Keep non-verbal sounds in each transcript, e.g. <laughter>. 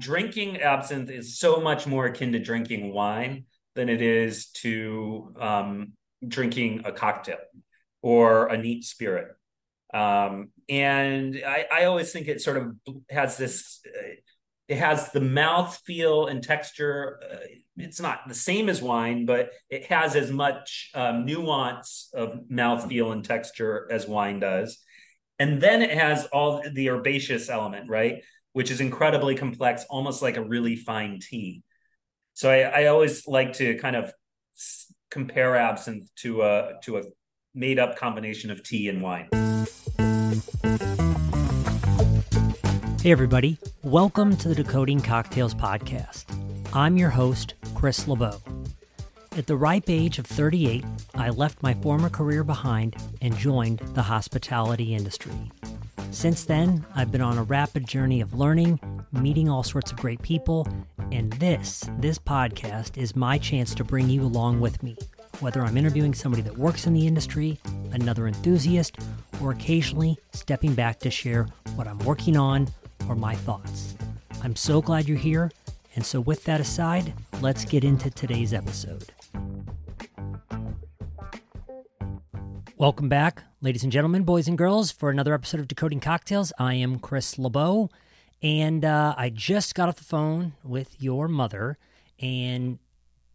drinking absinthe is so much more akin to drinking wine than it is to um, drinking a cocktail or a neat spirit. Um, and I, I, always think it sort of has this, uh, it has the mouth feel and texture. Uh, it's not the same as wine, but it has as much um, nuance of mouth feel and texture as wine does. And then it has all the herbaceous element, right? Which is incredibly complex, almost like a really fine tea. So I, I always like to kind of compare absinthe to a to a made up combination of tea and wine. Hey everybody, welcome to the Decoding Cocktails podcast. I'm your host, Chris LeBeau. At the ripe age of 38, I left my former career behind and joined the hospitality industry. Since then, I've been on a rapid journey of learning, meeting all sorts of great people, and this, this podcast is my chance to bring you along with me, whether I'm interviewing somebody that works in the industry, another enthusiast, or occasionally stepping back to share what I'm working on or my thoughts. I'm so glad you're here, and so with that aside, let's get into today's episode. Welcome back, ladies and gentlemen, boys and girls, for another episode of Decoding Cocktails. I am Chris LeBeau, and uh, I just got off the phone with your mother, and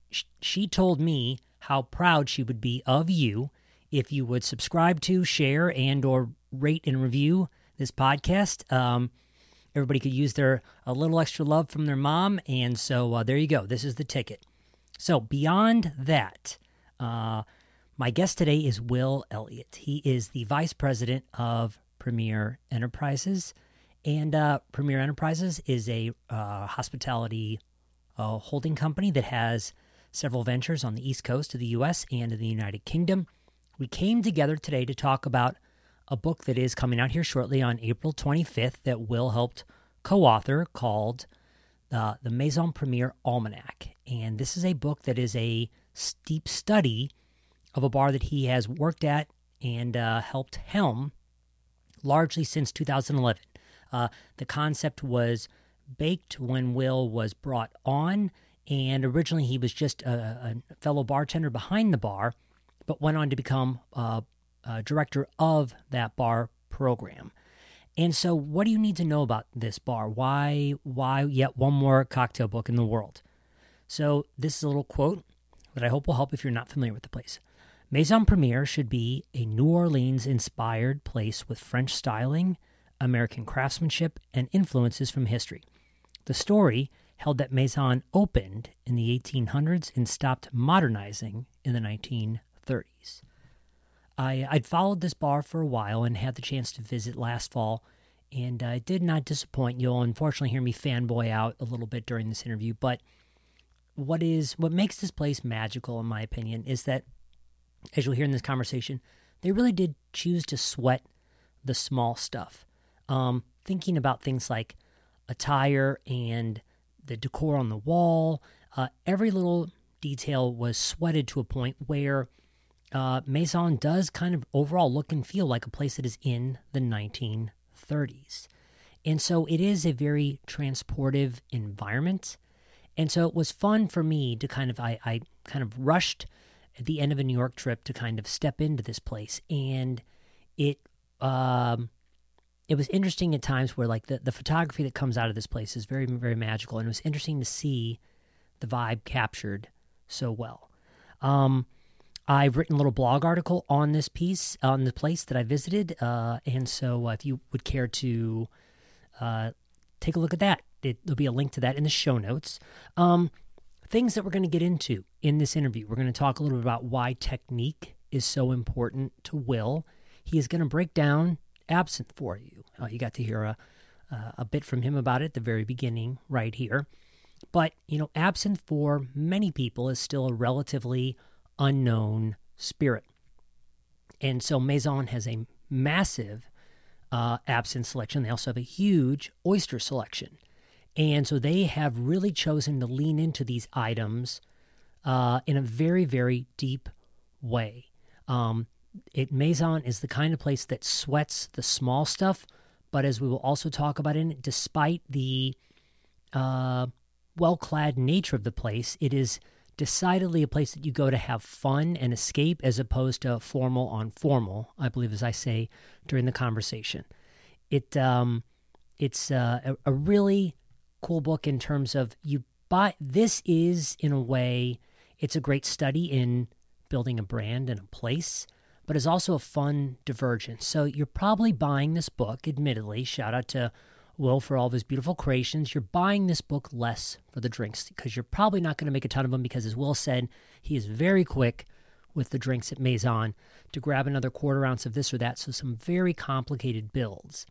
sh- she told me how proud she would be of you if you would subscribe to, share, and or rate and review this podcast. Um, everybody could use their a little extra love from their mom, and so uh, there you go. This is the ticket. So beyond that. Uh, my guest today is Will Elliott. He is the vice president of Premiere Enterprises. And uh, Premiere Enterprises is a uh, hospitality uh, holding company that has several ventures on the East Coast of the U.S. and in the United Kingdom. We came together today to talk about a book that is coming out here shortly on April 25th that Will helped co author called uh, The Maison Premiere Almanac. And this is a book that is a steep study of a bar that he has worked at and uh, helped helm largely since 2011. Uh, the concept was baked when Will was brought on, and originally he was just a, a fellow bartender behind the bar, but went on to become uh, director of that bar program. And so, what do you need to know about this bar? Why, why yet one more cocktail book in the world? So, this is a little quote that I hope will help if you're not familiar with the place. Maison Premiere should be a New Orleans inspired place with French styling, American craftsmanship, and influences from history. The story held that Maison opened in the 1800s and stopped modernizing in the 1930s. I, I'd followed this bar for a while and had the chance to visit last fall, and I did not disappoint. You'll unfortunately hear me fanboy out a little bit during this interview, but what is what makes this place magical, in my opinion, is that as you'll hear in this conversation, they really did choose to sweat the small stuff. Um, thinking about things like attire and the decor on the wall, uh, every little detail was sweated to a point where uh, Maison does kind of overall look and feel like a place that is in the 1930s. And so it is a very transportive environment. And so it was fun for me to kind of, I, I kind of rushed at the end of a New York trip to kind of step into this place, and it um, it was interesting at times where like the the photography that comes out of this place is very very magical, and it was interesting to see the vibe captured so well. Um, I've written a little blog article on this piece on the place that I visited, uh, and so uh, if you would care to uh, take a look at that, it, there'll be a link to that in the show notes. Um, things that we're going to get into in this interview. We're going to talk a little bit about why technique is so important to Will. He is going to break down absinthe for you. Uh, you got to hear a, uh, a bit from him about it at the very beginning, right here. But, you know, absinthe for many people is still a relatively unknown spirit. And so Maison has a massive uh, absinthe selection. They also have a huge oyster selection. And so they have really chosen to lean into these items uh, in a very, very deep way. Um, it Maison is the kind of place that sweats the small stuff, but as we will also talk about in it, despite the uh, well clad nature of the place, it is decidedly a place that you go to have fun and escape as opposed to formal on formal, I believe, as I say during the conversation. It um, It's uh, a, a really cool book in terms of you buy this is in a way it's a great study in building a brand and a place but it's also a fun divergence. So you're probably buying this book admittedly shout out to will for all of his beautiful creations you're buying this book less for the drinks because you're probably not going to make a ton of them because as will said he is very quick with the drinks at maison to grab another quarter ounce of this or that so some very complicated builds.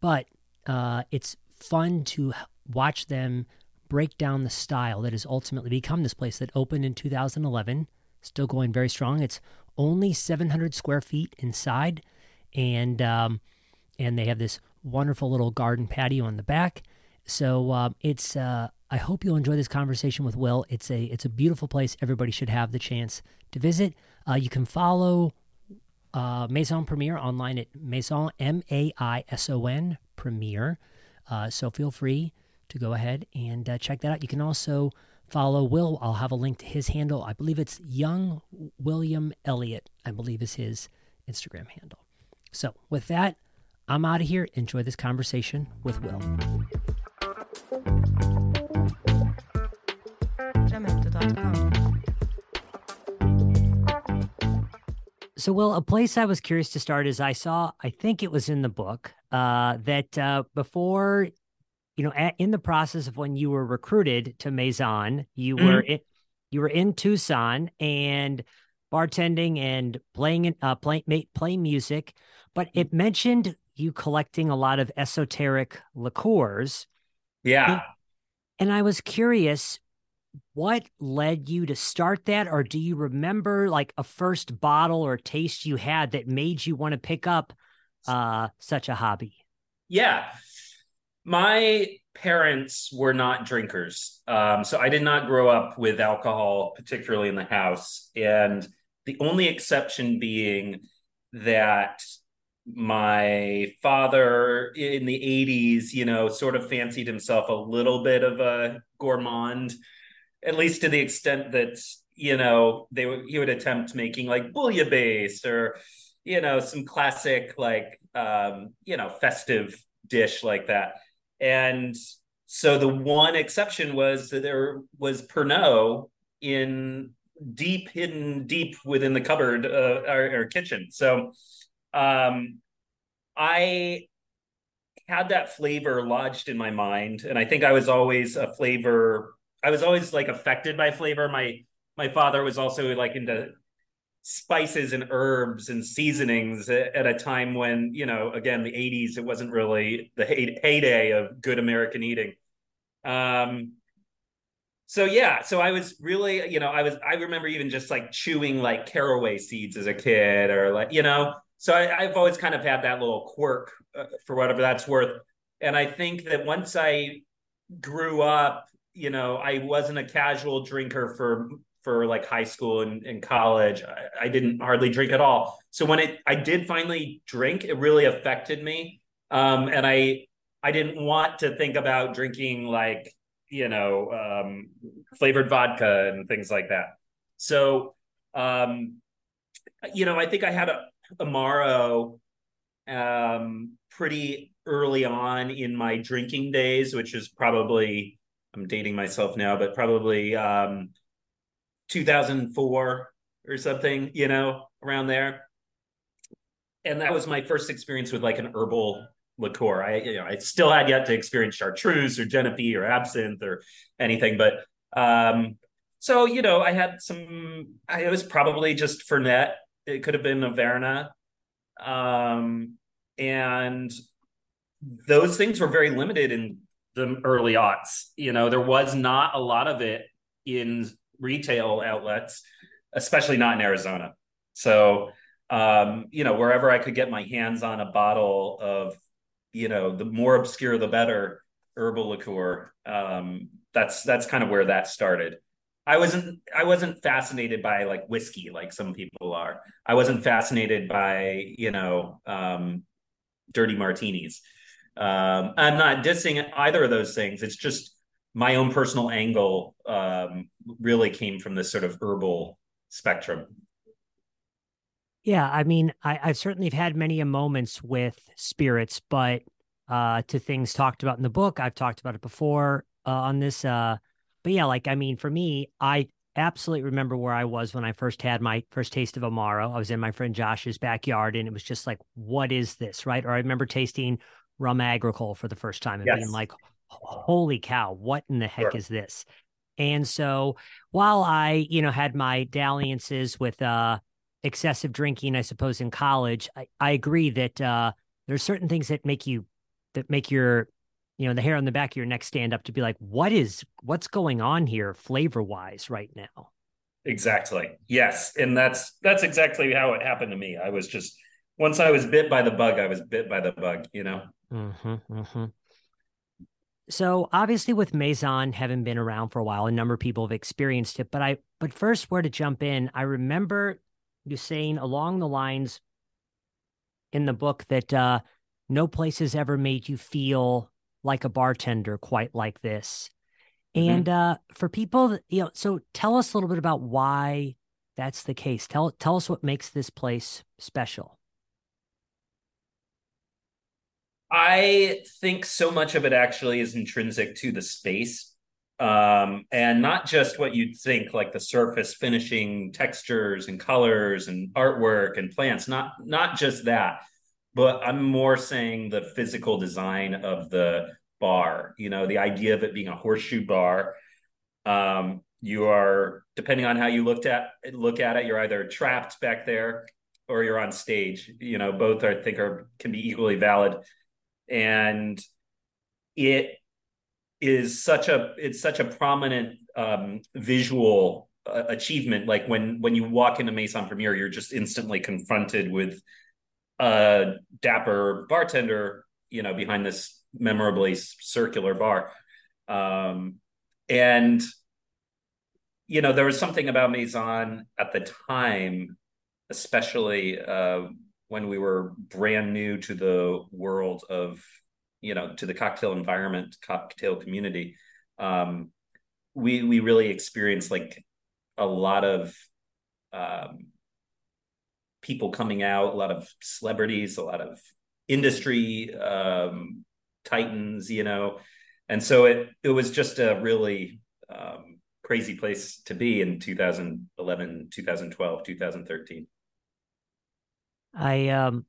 But uh, it's fun to watch them break down the style that has ultimately become this place that opened in 2011, still going very strong. It's only 700 square feet inside, and um, and they have this wonderful little garden patio on the back. So uh, it's uh, I hope you'll enjoy this conversation with Will. It's a it's a beautiful place. Everybody should have the chance to visit. Uh, you can follow uh, Maison Premiere online at Maison M A I S O N Premiere. Uh, so feel free to go ahead and uh, check that out. You can also follow Will. I'll have a link to his handle. I believe it's Young William Elliott, I believe is his Instagram handle. So with that, I'm out of here. Enjoy this conversation with Will. So, Will, a place I was curious to start is I saw, I think it was in the book, uh, that uh, before you know, at, in the process of when you were recruited to Maison, you mm-hmm. were in, you were in Tucson and bartending and playing uh playing playing music, but it mentioned you collecting a lot of esoteric liqueurs. Yeah. And, and I was curious what led you to start that or do you remember like a first bottle or taste you had that made you want to pick up uh such a hobby? Yeah my parents were not drinkers. Um, so I did not grow up with alcohol, particularly in the house. And the only exception being that my father in the 80s, you know, sort of fancied himself a little bit of a gourmand, at least to the extent that, you know, they would he would attempt making like bouillabaisse or, you know, some classic like um, you know, festive dish like that and so the one exception was that there was Pernod in deep hidden deep within the cupboard uh, kitchen. So um, I had that flavor lodged in my mind, and I think I was always a flavor. I was always like affected by flavor. My my father was also like into spices and herbs and seasonings at a time when you know again the 80s it wasn't really the heyday of good american eating. Um so yeah so i was really you know i was i remember even just like chewing like caraway seeds as a kid or like you know so I, have always kind of had that little quirk uh, for whatever that's worth. And i think that once i grew up you know i wasn't a casual drinker for for like high school and, and college. I, I, didn't hardly drink at all. So when it I did finally drink, it really affected me. Um, and I I didn't want to think about drinking like you know um, flavored vodka and things like that. So um, you know, I think I had a Amaro um, pretty early on in my drinking days, which is probably I'm dating myself now, but probably um, 2004 or something, you know, around there. And that was my first experience with like an herbal liqueur. I, you know, I still had yet to experience chartreuse or Genevieve or absinthe or anything, but um, so you know, I had some. I, it was probably just Fernet. It could have been Averna, um, and those things were very limited in the early aughts. You know, there was not a lot of it in retail outlets, especially not in Arizona. So, um, you know, wherever I could get my hands on a bottle of, you know, the more obscure the better herbal liqueur. Um, that's that's kind of where that started. I wasn't I wasn't fascinated by like whiskey like some people are. I wasn't fascinated by you know um, dirty martinis. Um, I'm not dissing either of those things. It's just my own personal angle um, really came from this sort of herbal spectrum. Yeah, I mean, I, I've had many moments with spirits, but uh, to things talked about in the book, I've talked about it before uh, on this. Uh, but yeah, like I mean, for me, I absolutely remember where I was when I first had my first taste of Amaro. I was in my friend Josh's backyard, and it was just like, "What is this?" Right? Or I remember tasting rum agricole for the first time and yes. being like, "Holy cow! What in the heck sure. is this?" And so, while I, you know, had my dalliances with uh, excessive drinking, I suppose in college, I, I agree that uh, there's certain things that make you that make your you know the hair on the back of your neck stand up to be like what is what's going on here flavor wise right now? Exactly. Yes. And that's that's exactly how it happened to me. I was just once i was bit by the bug i was bit by the bug you know? Mm-hmm, mm-hmm. So obviously with maison having been around for a while a number of people have experienced it but i but first where to jump in i remember you saying along the lines in the book that uh no place has ever made you feel like a bartender quite like this. Mm-hmm. And uh, for people, that, you know, so tell us a little bit about why that's the case. Tell tell us what makes this place special. I think so much of it actually is intrinsic to the space. Um, and not just what you'd think, like the surface finishing textures and colors and artwork and plants, not not just that, but I'm more saying the physical design of the bar. You know, the idea of it being a horseshoe bar. Um, you are depending on how you looked at look at it, you're either trapped back there or you're on stage. You know, both I think are can be equally valid. And it is such a it's such a prominent um, visual uh, achievement. Like when when you walk into Maison Premiere, you're just instantly confronted with a dapper bartender, you know, behind this memorably circular bar. Um, and, you know, there was something about Maison at the time, especially uh, when we were brand new to the world of, you know, to the cocktail environment, cocktail community. Um, we we really experienced like a lot of um, people coming out, a lot of celebrities, a lot of industry um, titans, you know, and so it it was just a really um, crazy place to be in 2011, 2012, 2013. I um,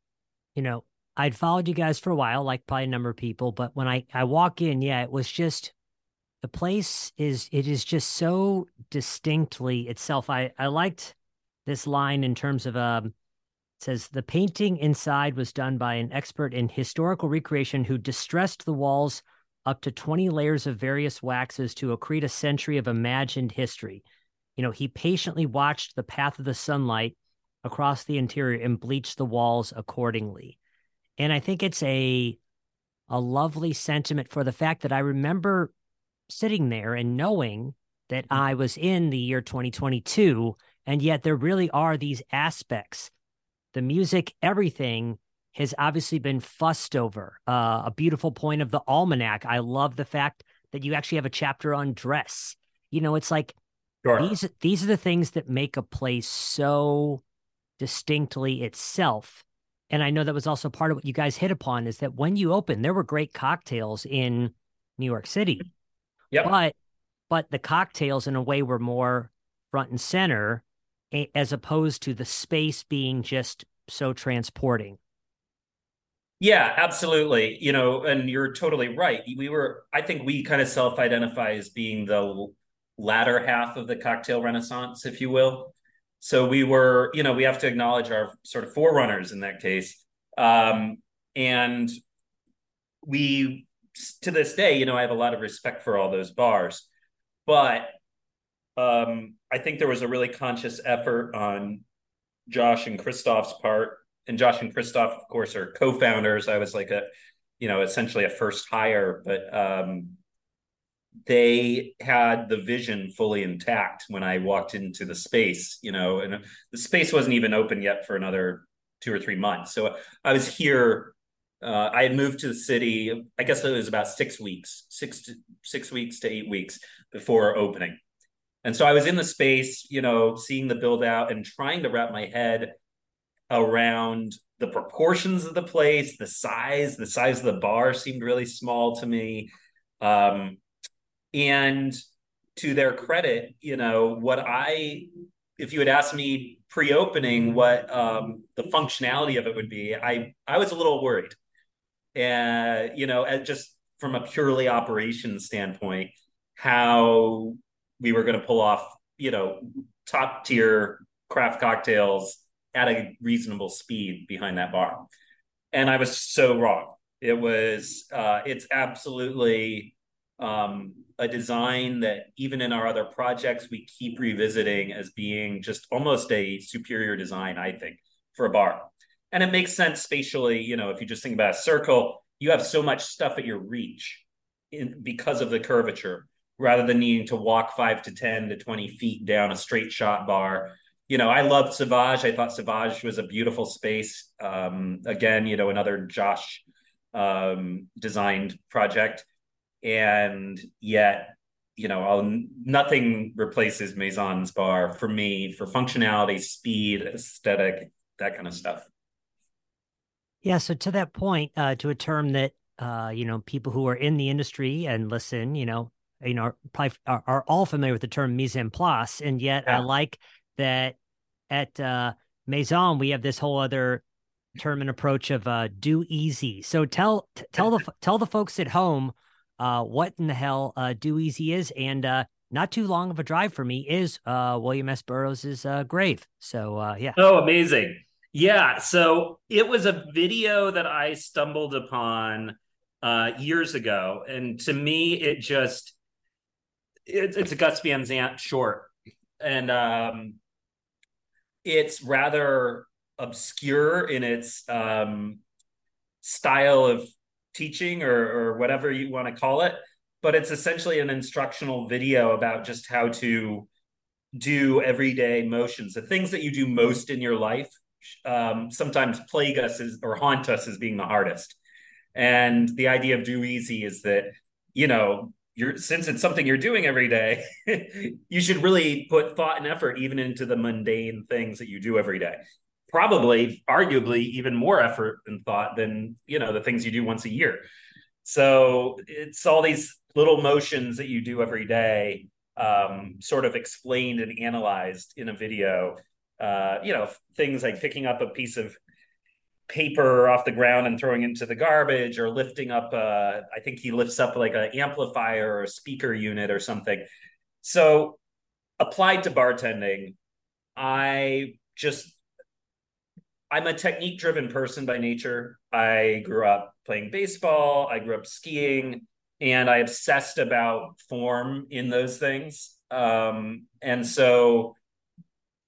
you know, I'd followed you guys for a while, like probably a number of people, but when I I walk in, yeah, it was just the place is it is just so distinctly itself. I I liked this line in terms of um says the painting inside was done by an expert in historical recreation who distressed the walls up to 20 layers of various waxes to accrete a century of imagined history. You know, he patiently watched the path of the sunlight across the interior and bleach the walls accordingly. And I think it's a a lovely sentiment for the fact that I remember sitting there and knowing that mm. I was in the year 2022 and yet there really are these aspects the music, everything has obviously been fussed over. Uh, a beautiful point of the almanac. I love the fact that you actually have a chapter on dress. You know, it's like sure. these these are the things that make a place so distinctly itself. And I know that was also part of what you guys hit upon is that when you opened, there were great cocktails in New York City. Yeah. But but the cocktails in a way were more front and center as opposed to the space being just so transporting. Yeah, absolutely. You know, and you're totally right. We were, I think we kind of self identify as being the latter half of the cocktail renaissance, if you will. So we were, you know, we have to acknowledge our sort of forerunners in that case. Um, and we, to this day, you know, I have a lot of respect for all those bars. But um, I think there was a really conscious effort on Josh and Krystof's part. And Josh and Krystof, of course, are co-founders. I was like a, you know, essentially a first hire, but um, they had the vision fully intact when I walked into the space, you know, and the space wasn't even open yet for another two or three months. So I was here Uh, I had moved to the city. I guess it was about six weeks, six to, six weeks to eight weeks before opening, and so I was in the space, you know, seeing the build out and trying to wrap my head around the proportions of the place, the size, the size of the bar seemed really small to me. Um, and to their credit, you know, what I, if you had asked me pre-opening what um, the functionality of it would be, I I was a little worried, and you know, just from a purely operations standpoint, how we were going to pull off, you know, top tier craft cocktails at a reasonable speed behind that bar. And I was so wrong. It was, uh, it's absolutely um, a design that even in our other projects, we keep revisiting as being just almost a superior design, I think, for a bar. And it makes sense spatially, you know, if you just think about a circle, you have so much stuff at your reach in, because of the curvature rather than needing to walk five to 10 to 20 feet down a straight shot bar you know, I loved Sauvage. I thought Sauvage was a beautiful space. Um, again, you know, another Josh um, designed project, and yet, you know, I'll, nothing replaces Maison's bar for me for functionality, speed, aesthetic, that kind of stuff. Yeah. So to that point, uh, to a term that uh, you know people who are in the industry and listen, you know, you know, are probably are, are all familiar with the term mise en place, and yet yeah. I like that at uh, Maison we have this whole other term and approach of uh, do easy. So tell t- tell the tell the folks at home uh, what in the hell uh, do easy is, and uh, not too long of a drive for me is uh, William S. Burroughs's uh, grave. So uh, yeah. Oh, amazing! Yeah, so it was a video that I stumbled upon years ago, and to me, it just it, it's a Gus Van Sant short, and um, it's rather obscure in its um, style of teaching or, or whatever you want to call it but it's essentially an instructional video about just how to do everyday motions the things that you do most in your life um, sometimes plague us as, or haunt us as being the hardest and the idea of do easy is that you know you're since it's something you're doing every day, <laughs> you should really put thought and effort even into the mundane things that you do every day. Probably, arguably, even more effort and thought than you know the things you do once a year. So it's all these little motions that you do every day, um, sort of explained and analyzed in a video. Uh, you know, things like picking up a piece of paper off the ground and throwing into the garbage or lifting up uh, i think he lifts up like an amplifier or a speaker unit or something so applied to bartending i just i'm a technique driven person by nature i grew up playing baseball i grew up skiing and i obsessed about form in those things um, and so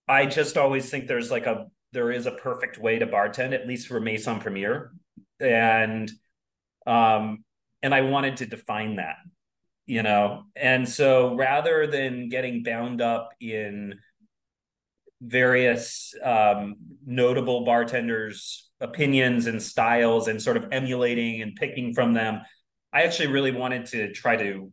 i just always think there's like a there is a perfect way to bartend, at least for Maison Premiere. And um, and I wanted to define that, you know. And so rather than getting bound up in various um, notable bartenders' opinions and styles and sort of emulating and picking from them, I actually really wanted to try to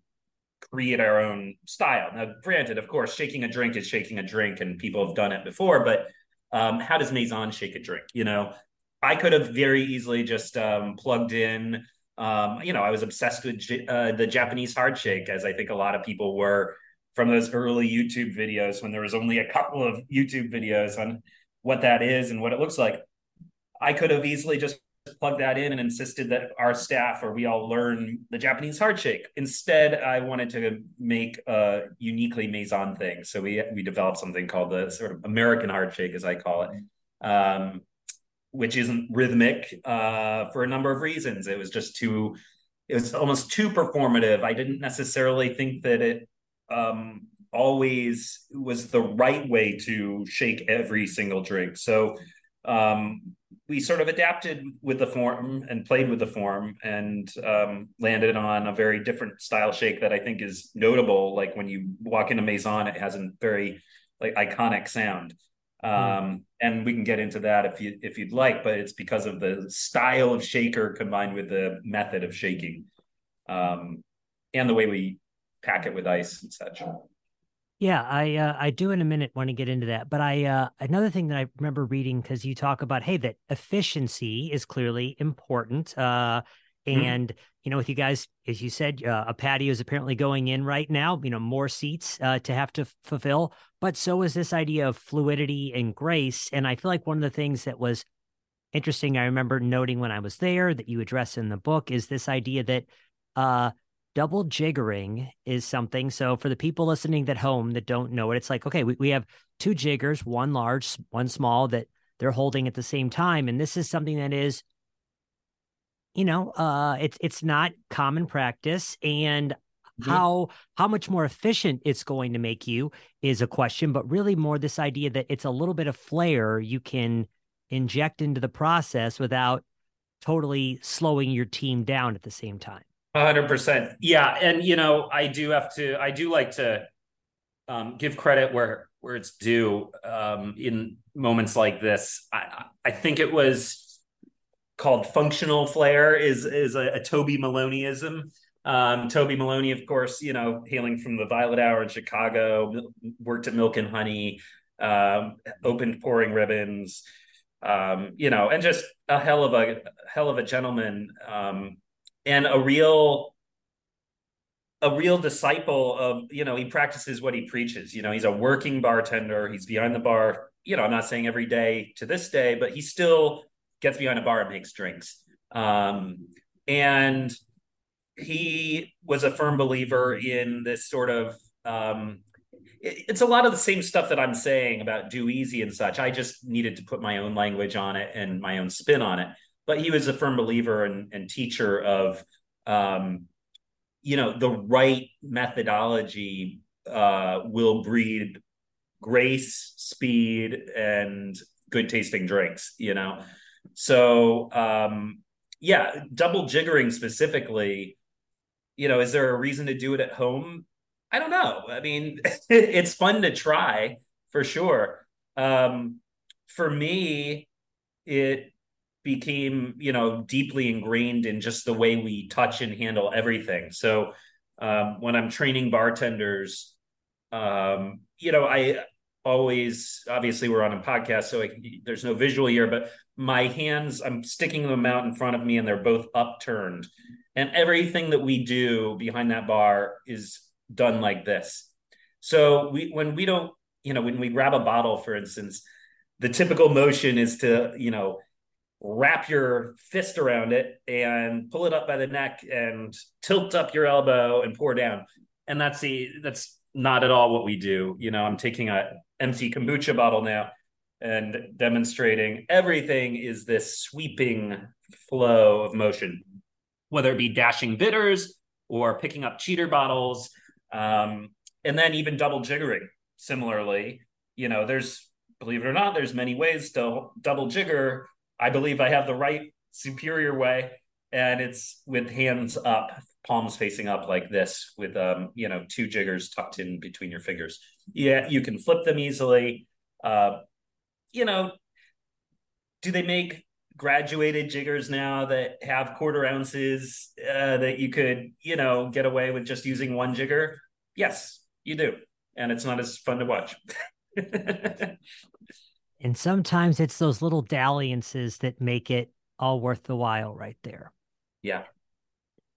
create our own style. Now, granted, of course, shaking a drink is shaking a drink, and people have done it before, but um, how does Maison shake a drink? You know, I could have very easily just um, plugged in. Um, you know, I was obsessed with uh, the Japanese hard shake, as I think a lot of people were from those early YouTube videos when there was only a couple of YouTube videos on what that is and what it looks like. I could have easily just plugged that in and insisted that our staff or we all learn the Japanese hard shake. Instead, I wanted to make a uniquely Maison thing. So we we developed something called the sort of American hard shake, as I call it, um, which isn't rhythmic uh, for a number of reasons. It was just too, it was almost too performative. I didn't necessarily think that it um, always was the right way to shake every single drink. So um, we sort of adapted with the form and played with the form and um, landed on a very different style shake that I think is notable. Like when you walk into Maison, it has a very like iconic sound. Um, and we can get into that if you if you'd like, but it's because of the style of shaker combined with the method of shaking, um, and the way we pack it with ice and such. Yeah, I uh, I do in a minute want to get into that, but I uh, another thing that I remember reading because you talk about hey that efficiency is clearly important, uh, mm-hmm. and mm-hmm. you know with you guys as you said uh, a patio is apparently going in right now, you know more seats uh, to have to fulfill, but so is this idea of fluidity and grace, and I feel like one of the things that was interesting I remember noting when I was there that you address in the book is this idea that uh double jiggering is something. So for the people listening at home that don't know it, it's like, okay, we, we have two jiggers, one large, one small that they're holding at the same time. And this is something that is, you know, uh, it's it's not common practice. And mm-hmm. how how much more efficient it's going to make you is a question, but really more this idea that it's a little bit of flair you can inject into the process without totally slowing your team down at the same time hundred percent. Yeah. And you know, I do have to I do like to um, give credit where where it's due um, in moments like this. I I think it was called functional flair is is a, a Toby Maloneyism. Um, Toby Maloney, of course, you know, hailing from the Violet Hour in Chicago, worked at Milk and Honey, um, opened pouring ribbons, um, you know, and just a hell of a hell of a gentleman. And a real a real disciple of you know he practices what he preaches. You know he's a working bartender. He's behind the bar. You know i'm not saying every day to this day but he still gets behind a bar and makes drinks. Um, and he was a firm believer in this sort of um, it, it's a lot of the same stuff that i'm saying about do easy and such. I just needed to put my own language on it and my own spin on it but he was a firm believer and, and teacher of um, you know the right methodology uh, will breed grace speed and good tasting drinks you know? So um, yeah double jiggering specifically you know is there a reason to do it at home? I don't know. I mean <laughs> it's fun to try for sure. Um, for me it became you know deeply ingrained in just the way we touch and handle everything. So um, when i'm training bartenders um, you know i always obviously we're on a podcast so I, there's no visual here but my hands i'm sticking them out in front of me and they're both upturned. And everything that we do behind that bar is done like this. So we when we don't you know when we grab a bottle for instance the typical motion is to you know wrap your fist around it and pull it up by the neck and tilt up your elbow and pour down. And that's the that's not at all what we do. You know, I'm taking a empty kombucha bottle now and demonstrating everything is this sweeping flow of motion, whether it be dashing bitters or picking up cheater bottles, um, and then even double jiggering. Similarly, you know, there's believe it or not, there's many ways to double jigger I believe I have the right superior way, and it's with hands up, palms facing up like this, with um, you know, two jiggers tucked in between your fingers. Yeah, you can flip them easily. Uh, you know, do they make graduated jiggers now that have quarter ounces uh, that you could, you know, get away with just using one jigger? Yes, you do, and it's not as fun to watch. <laughs> And sometimes it's those little dalliances that make it all worth the while right there. Yeah.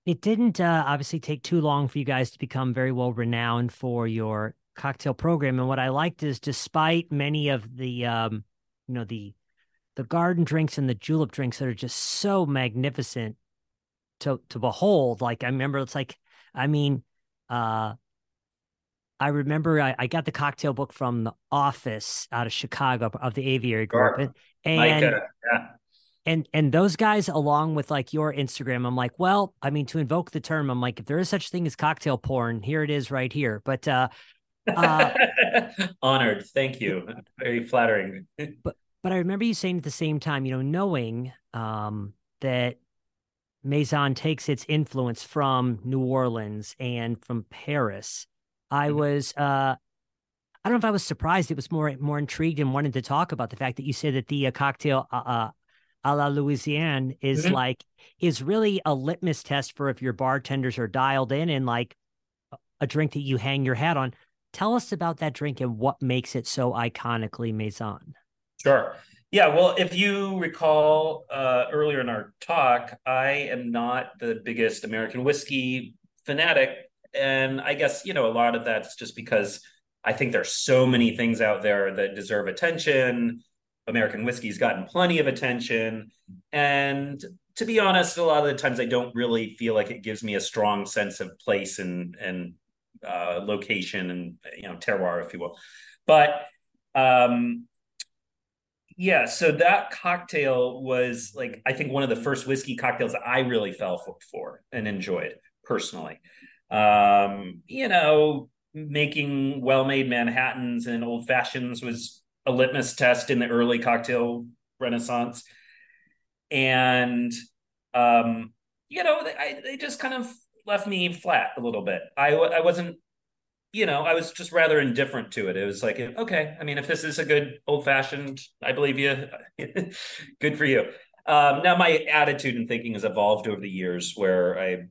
It didn't uh, obviously take too long for you guys to become very well renowned for your cocktail program. And what I liked is despite many of the, um, you know, the, the garden drinks and the julep drinks that are just so magnificent to, to behold. Like I remember it's like, I mean, uh, I remember I, I, got the cocktail book from the office out of Chicago of the aviary group. Sure. And, yeah. and and those guys along with like your Instagram, I'm like, well, I mean, to invoke the term, I'm like, if there is such thing as cocktail porn, here it is right here. But uh, uh <laughs> honored. Thank you. Very flattering. <laughs> but but I remember you saying at the same time, you know, knowing um that Maison takes its influence from New Orleans and from Paris I mm-hmm. was uh I don't know if I was surprised. It was more more intrigued and wanted to talk about the fact that you said that the uh, cocktail uh, uh, a la Louisiane is mm-hmm. like is really a litmus test for if your bartenders are dialed in and like a drink that you hang your hat on. Tell us about that drink and what makes it so iconically Maison. Sure. Yeah, well, if you recall uh, earlier in our talk, I am not the biggest American whiskey fanatic, and I guess you know a lot of that's just because I think there's so many things out there that deserve attention. American whiskey's gotten plenty of attention, and to be honest, a lot of the times I don't really feel like it gives me a strong sense of place and and uh, location and you know terroir, if you will. But um, yeah, so that cocktail was like I think one of the first whiskey cocktails I really fell for, for and enjoyed personally. Um, you know, making well-made Manhattans and old fashions was a litmus test in the early cocktail renaissance. And um, you know, they, they just kind of left me flat a little bit. I I wasn't you know, I was just rather indifferent to it. It was like, okay, I mean, if this is a good old fashioned, I believe you. <laughs> good for you. Um, now, my attitude and thinking has evolved over the years, where I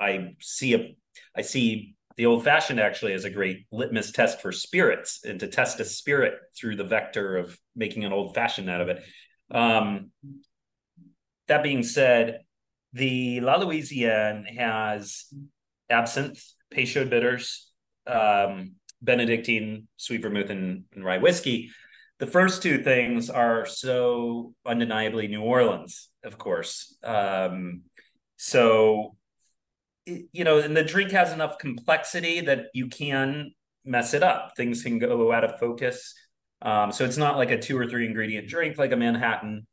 I see a I see the old fashioned actually as a great litmus test for spirits, and to test a spirit through the vector of making an old fashioned out of it. Um, that being said, the La Louisiane has absinthe, Peychaud bitters, um, Benedictine, sweet vermouth, and, and rye whiskey. The first two things are so undeniably New Orleans, of course. Um, so, you know, and the drink has enough complexity that you can mess it up. Things can go out of focus. Um, so it's not like a two or three ingredient drink like a Manhattan.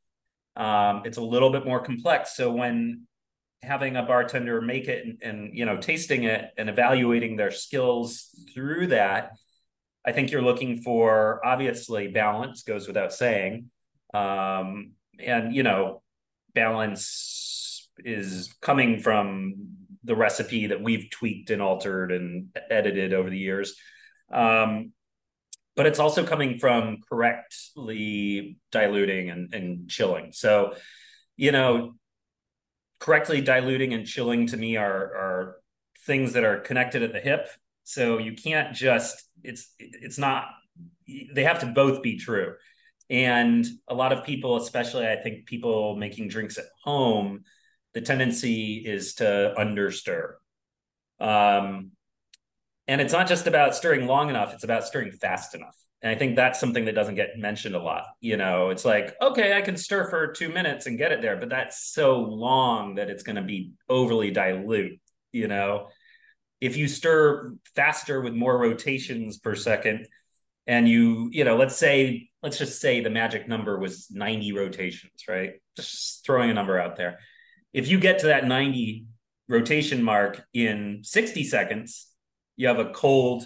Um, it's a little bit more complex. So when having a bartender make it and, and, you know tasting it and evaluating their skills through that i think you're looking for obviously balance goes without saying um, and you know balance is coming from the recipe that we've tweaked and altered and edited over the years um, but it's also coming from correctly diluting and, and chilling so you know correctly diluting and chilling to me are are things that are connected at the hip. So you can't just it's it's not they have to both be true. And a lot of people, especially I think people making drinks at home, the tendency is to understir. Um, and it's not just about stirring long enough, it's about stirring fast enough. And I think that's something that doesn't get mentioned a lot. You know, it's like, okay, I can stir for two minutes and get it there, but that's so long that it's going to be overly dilute. You know, if you stir faster with more rotations per second, and you, you know, let's say, let's just say the magic number was 90 rotations, right? Just throwing a number out there. If you get to that 90 rotation mark in 60 seconds, you have a cold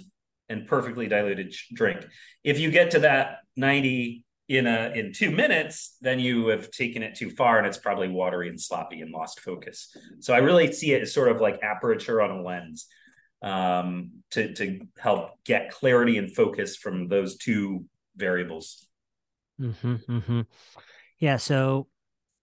and perfectly diluted drink. If you get to that 90 in a in 2 minutes, then you have taken it too far and it's probably watery and sloppy and lost focus. So I really see it as sort of like aperture on a lens um, to to help get clarity and focus from those two variables. Mm-hmm, mm-hmm. Yeah. So,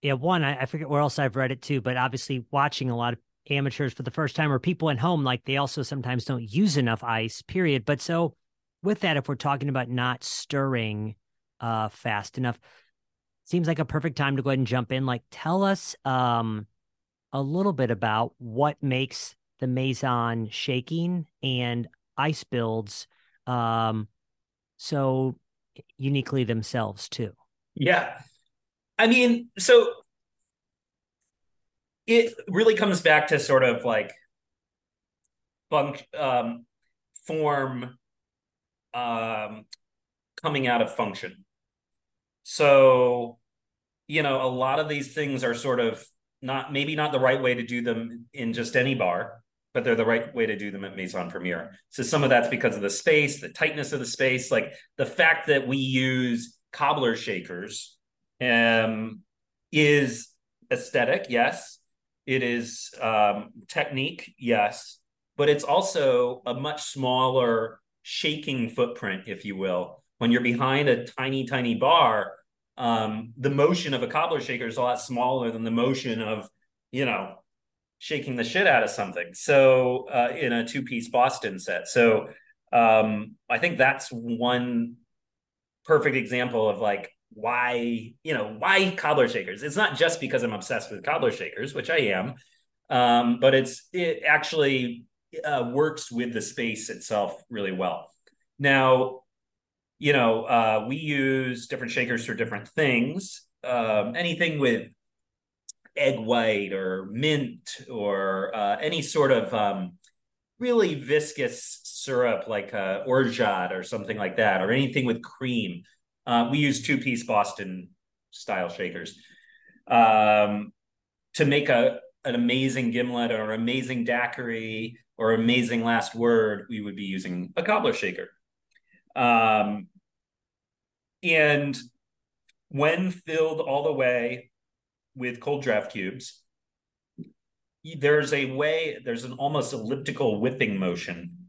yeah, one, I, I forget where else I've read it too, but obviously watching a lot of amateurs for the first time or people at home like they also sometimes don't use enough ice period. But so with that if we're talking about not stirring uh fast enough seems like a perfect time to go ahead and jump in. Like tell us um a little bit about what makes the maison shaking and ice builds um so uniquely themselves too. Yeah i mean so it really comes back to sort of like funk um, form um, coming out of function. So, you know, a lot of these things are sort of not maybe not the right way to do them in just any bar, but they're the right way to do them at Maison Premiere. So some of that's because of the space, the tightness of the space, like the fact that we use cobbler shakers um, is aesthetic, yes, it is um, technique, yes, but it's also a much smaller shaking footprint, if you will. When you're behind a tiny, tiny bar, um, the motion of a cobbler shaker is a lot smaller than the motion of, you know, shaking the shit out of something. So uh, in a two-piece Boston set. So um, I think that's one perfect example of like why you know why cobbler shakers. It's not just because I'm obsessed with cobbler shakers, which I am, um, but it's it actually uh, works with the space itself really well. Now, you know, uh, we use different shakers for different things. Um, anything with egg white or mint or uh, any sort of um, really viscous syrup like uh, orgeat or something like that, or anything with cream. Uh, we use two piece Boston style shakers um, to make a an amazing gimlet or an amazing daiquiri or amazing last word. We would be using a cobbler shaker. Um, and when filled all the way with Kold-Draft cubes, there's a way, there's an almost elliptical whipping motion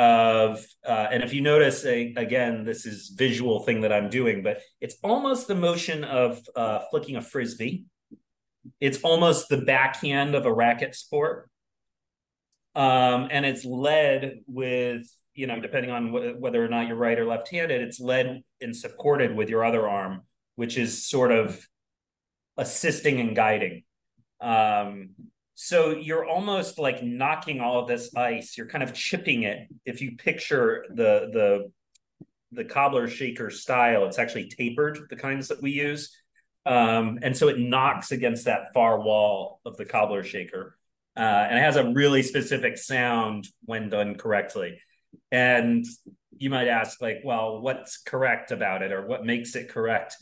of, uh, and if you notice, a, again, this is visual thing that I'm doing, but it's almost the motion of uh, flicking a frisbee. It's almost the backhand of a racket sport. Um, and it's led with, you know, depending on wh- whether or not you're right or left handed, it's led and supported with your other arm, which is sort of assisting and guiding. Um, so you're almost like knocking all of this ice. You're kind of chipping it. If you picture the the the cobbler shaker style, it's actually tapered, the kinds that we use. Um, and so it knocks against that far wall of the cobbler shaker. Uh, and it has a really specific sound when done correctly. And you might ask, like, well, what's correct about it or what makes it correct?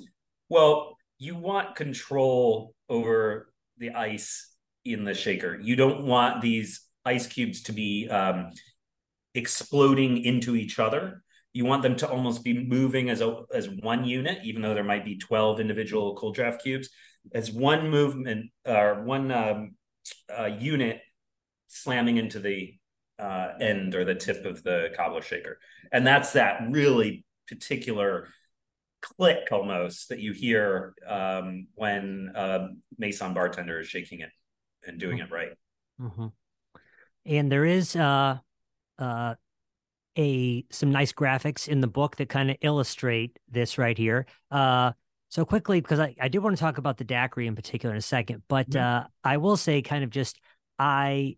Well, you want control over the ice in the shaker. You don't want these ice cubes to be um, exploding into each other. You want them to almost be moving as a as one unit, even though there might be twelve individual Kold-Draft cubes, as one movement or one um, uh, unit slamming into the uh, end or the tip of the cobbler shaker, and that's that really particular click almost that you hear um, when a Maison bartender is shaking it and doing it right. Mm-hmm. And there is uh, uh, a some nice graphics in the book that kind of illustrate this right here. Uh, so quickly, because I, I do want to talk about the daiquiri in particular in a second, but mm-hmm. uh, I will say kind of just I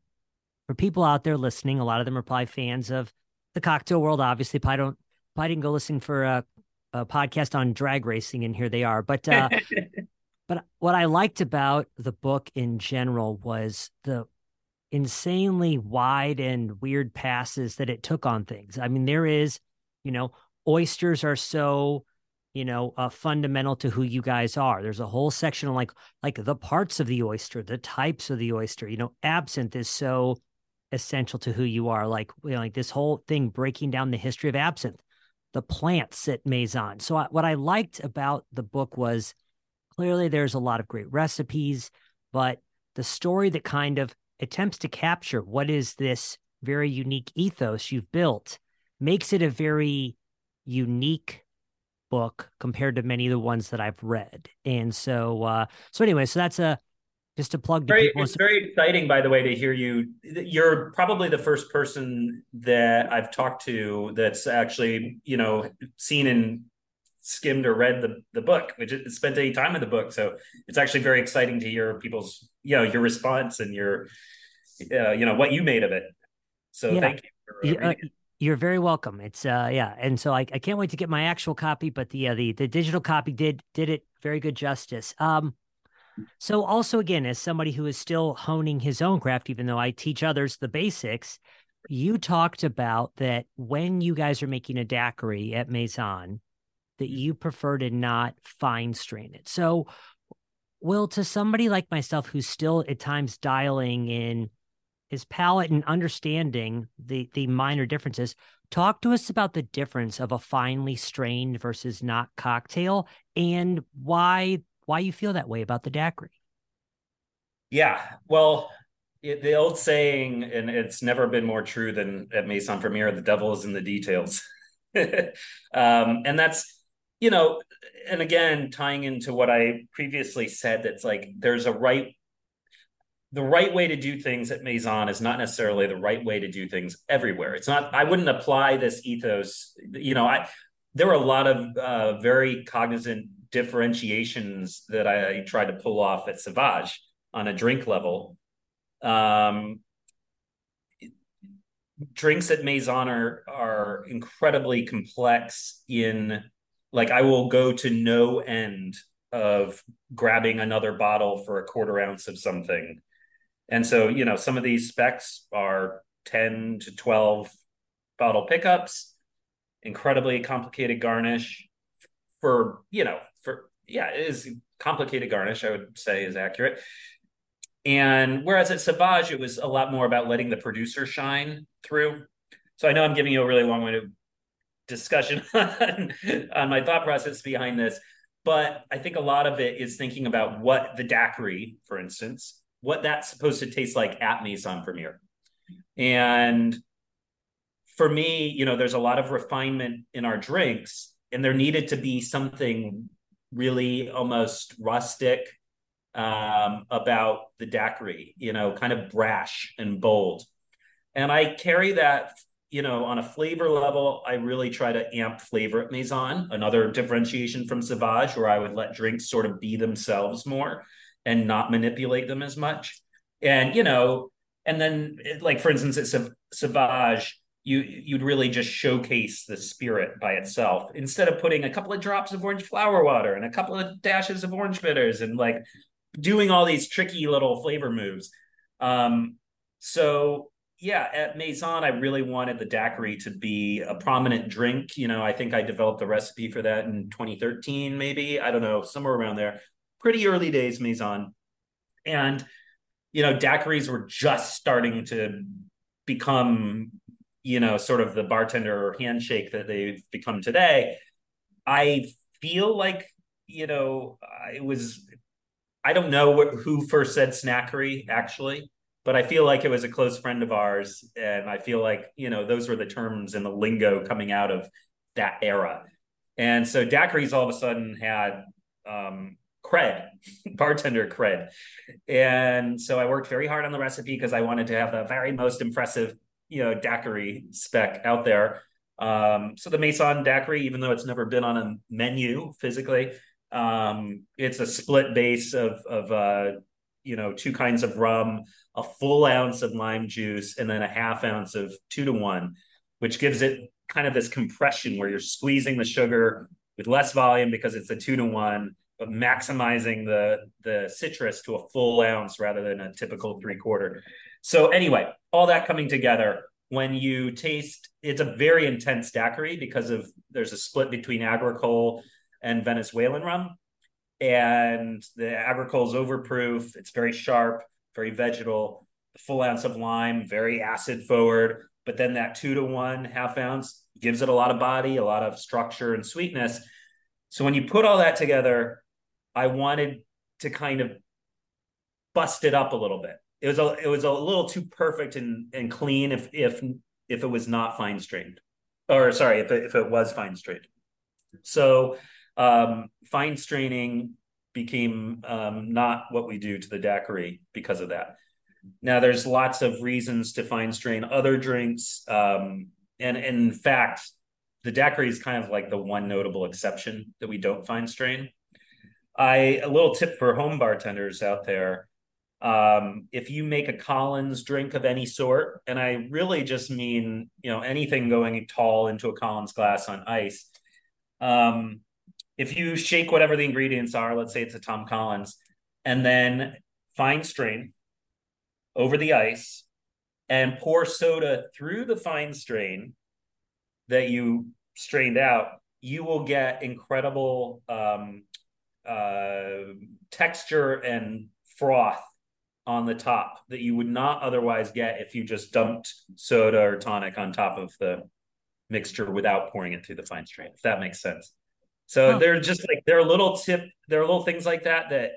for people out there listening, a lot of them are probably fans of the cocktail world. Obviously, If I don't if I didn't go listen for a, a podcast on drag racing, and here they are. But uh, <laughs> But what I liked about the book in general was the insanely wide and weird passes that it took on things. I mean, there is, you know, oysters are so, you know, uh, fundamental to who you guys are. There's a whole section on like like the parts of the oyster, the types of the oyster. You know, absinthe is so essential to who you are. Like, you know, like this whole thing breaking down the history of absinthe, the plants at Maison. So I, what I liked about the book was Clearly, there's a lot of great recipes, but the story that kind of attempts to capture what is this very unique ethos you've built makes it a very unique book compared to many of the ones that I've read. And so, uh, so anyway, so that's a just a plug to very, people. It's very exciting, by the way, to hear you. You're probably the first person that I've talked to that's actually, you know, seen and skimmed or read the, the book, which spent any time in the book. So it's actually very exciting to hear people's, you know, your response and your, uh, you know, what you made of it. So yeah. thank you. For, uh, you're very welcome. It's uh yeah, and so I, I can't wait to get my actual copy, but the uh, the the digital copy did did it very good justice. Um, so also again, as somebody who is still honing his own craft, even though I teach others the basics, you talked about that when you guys are making a daiquiri at Maison, that you prefer to not fine strain it. So, Will, to somebody like myself who's still at times dialing in his palate and understanding the the minor differences, talk to us about the difference of a finely strained versus not cocktail and why why you feel that way about the daiquiri. Yeah, well, it, the old saying, and it's never been more true than at Maison Premiere: "The devil is in the details," <laughs> um, and that's you know, and again, tying into what I previously said, that's like there's a right the right way to do things at Maison is not necessarily the right way to do things everywhere. It's not. I wouldn't apply this ethos. You know, I there were a lot of uh, very cognizant differentiations that I tried to pull off at Sauvage on a drink level. Um, drinks at Maison are are incredibly complex. In like, I will go to no end of grabbing another bottle for a quarter ounce of something and so, you know, some of these specs are 10 to 12 bottle pickups, incredibly complicated garnish for, you know, for, yeah, it is complicated garnish, I would say is accurate. And whereas at Sauvage, it was a lot more about letting the producer shine through. So I know I'm giving you a really long winded discussion <laughs> on, on my thought process behind this, but I think a lot of it is thinking about what the daiquiri, for instance, what that's supposed to taste like at Maison Premiere. And for me, you know, there's a lot of refinement in our drinks, and there needed to be something really almost rustic um, about the daiquiri, you know, kind of brash and bold. And I carry that, you know, on a flavor level. I really try to amp flavor at Maison, another differentiation from Sauvage, where I would let drinks sort of be themselves more and not manipulate them as much. And you know, and then like for instance, at Sauvage, you you'd really just showcase the spirit by itself instead of putting a couple of drops of orange flower water and a couple of dashes of orange bitters and like doing all these tricky little flavor moves. Um, so yeah, at Maison, I really wanted the daiquiri to be a prominent drink. You know, I think I developed the recipe for that in 2013, maybe. I don't know, somewhere around there pretty early days Maison. And, you know, daiquiris were just starting to become, you know, sort of the bartender handshake that they've become today. I feel like, you know, it was, I don't know what, who first said snaquiri actually, but I feel like it was a close friend of ours. And I feel like, you know, those were the terms and the lingo coming out of that era. And so daiquiris all of a sudden had um, cred, <laughs> bartender cred. And so I worked very hard on the recipe because I wanted to have the very most impressive, you know, daiquiri spec out there. Um, so the Maison daiquiri, even though it's never been on a menu physically, um, it's a split base of of uh, you know two kinds of rum, a full ounce of lime juice, and then a half ounce of two to one, which gives it kind of this compression where you're squeezing the sugar with less volume because it's a two to one but maximizing the the citrus to a full ounce rather than a typical three quarter. So anyway, all that coming together, when you taste, it's a very intense daiquiri because of there's a split between agricole and Venezuelan rum, and the agricole is overproof. It's very sharp, very vegetal. full ounce of lime, very acid forward. But then that two to one half ounce gives it a lot of body, a lot of structure and sweetness. So when you put all that together, I wanted to kind of bust it up a little bit. It was a it was a little too perfect and and clean if if if it was not fine strained, or sorry if it, if it was fine strained. So um, fine straining became um, not what we do to the daiquiri because of that. Now there's lots of reasons to fine strain other drinks, um, and, and in fact, the daiquiri is kind of like the one notable exception that we don't fine strain. I a little tip for home bartenders out there. Um, if you make a Collins drink of any sort, and I really just mean you know anything going tall into a Collins glass on ice. Um, if you shake whatever the ingredients are, let's say it's a Tom Collins, and then fine strain over the ice and pour soda through the fine strain that you strained out, you will get incredible um, uh, texture and froth on the top that you would not otherwise get if you just dumped soda or tonic on top of the mixture without pouring it through the fine strain if that makes sense so huh. they're just like there are little tip there are little things like that that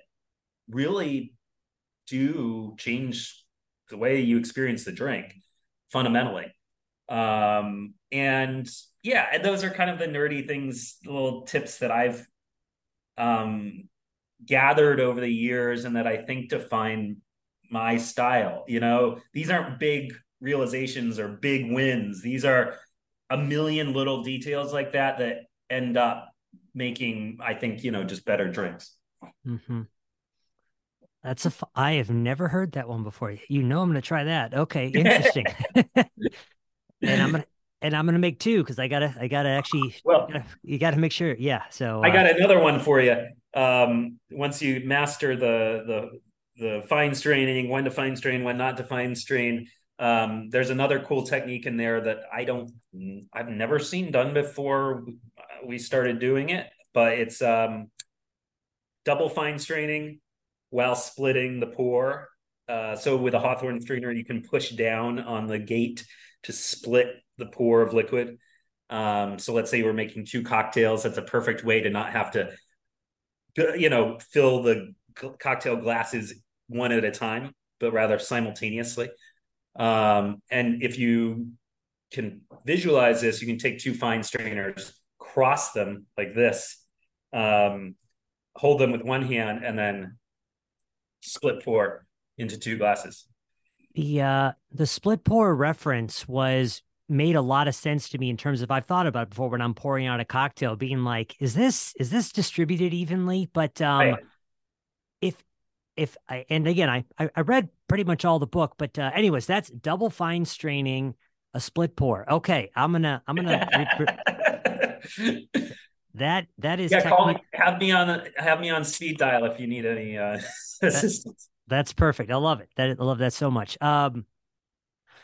really do change the way you experience the drink fundamentally. Um, and yeah, and those are kind of the nerdy things, little tips that I've um, gathered over the years and that I think define my style. You know, these aren't big realizations or big wins. These are a million little details like that that end up making, I think, you know, just better drinks. Mm-hmm. That's a. F- I have never heard that one before. You know, I'm going to try that. Okay, interesting. <laughs> and I'm gonna and I'm gonna make two because I gotta I gotta actually well you gotta, you gotta make sure. Yeah. So uh, I got another one for you. Um, once you master the the the fine straining, when to fine strain, when not to fine strain. Um, there's another cool technique in there that I don't, I've never seen done before we started doing it, but it's um, double fine straining while splitting the pour. Uh, so with a Hawthorne strainer, you can push down on the gate to split the pour of liquid. Um, so let's say we're making two cocktails. That's a perfect way to not have to, you know, fill the cocktail glasses one at a time, but rather simultaneously. Um, and if you can visualize this, you can take two fine strainers, cross them like this, um, hold them with one hand, and then split pour into two glasses. The uh, the split pour reference was made a lot of sense to me in terms of I've thought about before when I'm pouring out a cocktail, being like, is this is this distributed evenly? But um, right. if if I and again I I read pretty much all the book, but uh, anyways, that's double fine straining a split pour. Okay, I'm gonna I'm gonna <laughs> <laughs> that that is yeah. Technique- call me, have me on have me on speed dial if you need any uh, <laughs> assistance. That, that's perfect. I love it. That I love that so much. Um,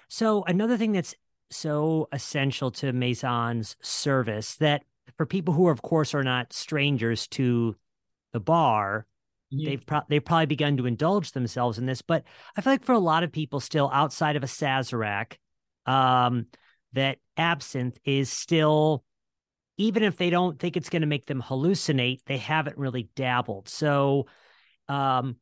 so another thing that's so essential to Maison's service that for people who, of course, are not strangers to the bar, yeah. they've pro- they've probably begun to indulge themselves in this. But I feel like for a lot of people still outside of a Sazerac, um, that absinthe is still, even if they don't think it's going to make them hallucinate, they haven't really dabbled. So, um,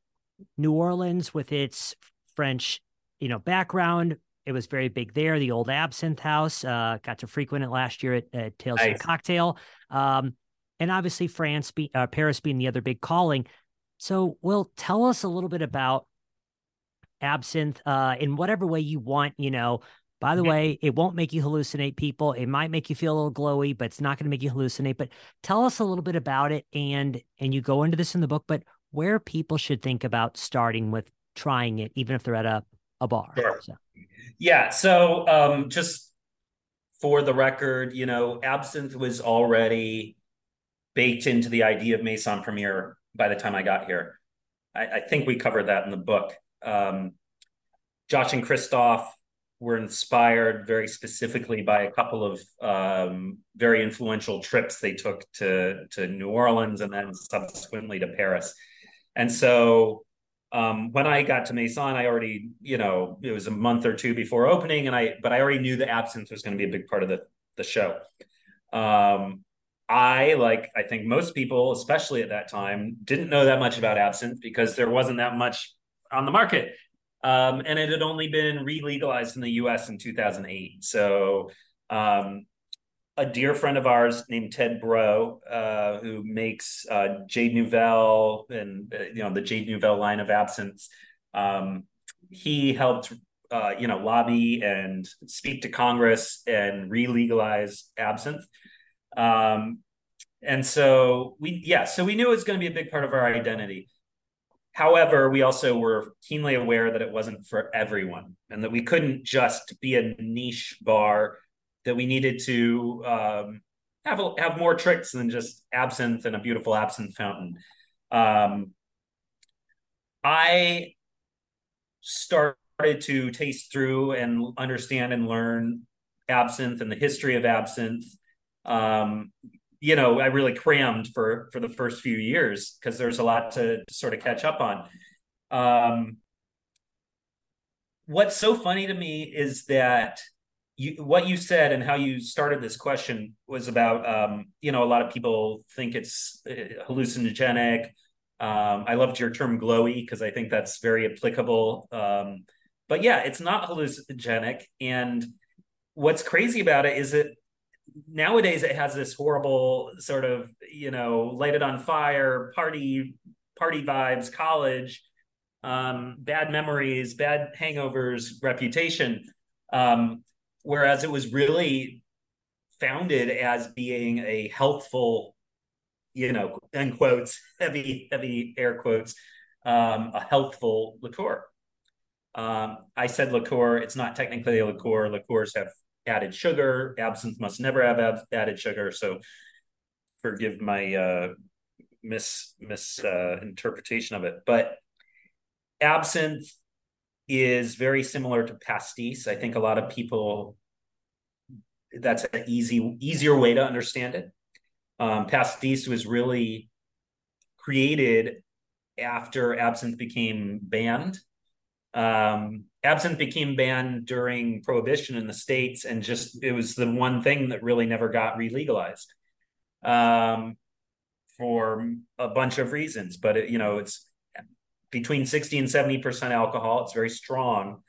New Orleans with its French, you know, background, it was very big there. The old Absinthe House, uh, got to frequent it last year at, at Tales nice. of Cocktail. Um, and obviously France, be, uh, Paris being the other big calling. So, Will, tell us a little bit about absinthe uh, in whatever way you want. You know, by the mm-hmm. way, it won't make you hallucinate people. It might make you feel a little glowy, but it's not going to make you hallucinate. But tell us a little bit about it, and and you go into this in the book, but where people should think about starting with trying it, even if they're at a a bar. Sure. So. Yeah. So um, just for the record, you know, absinthe was already baked into the idea of Maison Premiere by the time I got here. I, I think we covered that in the book. Um, Josh and Krystof were inspired very specifically by a couple of um, very influential trips they took to to New Orleans and then subsequently to Paris. And so um, when I got to Maison, I already, you know, it was a month or two before opening, and I, but I already knew the absinthe was going to be a big part of the the show. Um, I, like I think most people, especially at that time, didn't know that much about absinthe because there wasn't that much on the market. Um, and it had only been re-legalized in the US in 2008. So um, a dear friend of ours named Ted Breaux, uh, who makes uh, Jade Nouvelle and uh, you know the Jade Nouvelle line of absinthe. Um, he helped uh, you know lobby and speak to Congress and re-legalize absinthe. Um, and so we yeah, so we knew it was going to be a big part of our identity. However, we also were keenly aware that it wasn't for everyone and that we couldn't just be a niche bar that we needed to um, have have more tricks than just absinthe and a beautiful absinthe fountain. Um, I started to taste through and understand and learn absinthe and the history of absinthe. Um, you know, I really crammed for for the first few years because there's a lot to, sort of catch up on. Um, what's so funny to me is that you, what you said and how you started this question was about um, you know a lot of people think it's uh, hallucinogenic um, i loved your term glowy because i think that's very applicable um, but yeah, it's not hallucinogenic. And what's crazy about it is that nowadays it has this horrible sort of you know light it on fire party party vibes college um, bad memories bad hangovers reputation. Um, whereas it was really founded as being a healthful you know end quotes <laughs> heavy heavy air quotes um, a healthful liqueur. Um, i said liqueur it's not technically a liqueur liqueurs have added sugar. Absinthe must never have ab- added sugar. So forgive my uh, mis misinterpretation uh, of it. But absinthe is very similar to pastis. I think a lot of people that's an easy easier way to understand it. Um, pastis was really created after absinthe became banned. Um, absinthe became banned during prohibition in the states and just it was the one thing that really never got re-legalized um, for a bunch of reasons. But it, you know it's between 60 and 70 percent alcohol. It's very strong.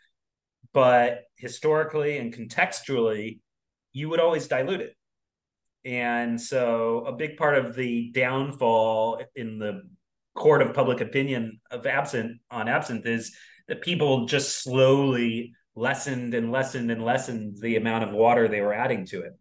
But historically and contextually you would always dilute it. And so a big part of the downfall in the court of public opinion of absinthe on absinthe is that people just slowly lessened and lessened and lessened the amount of water they were adding to it.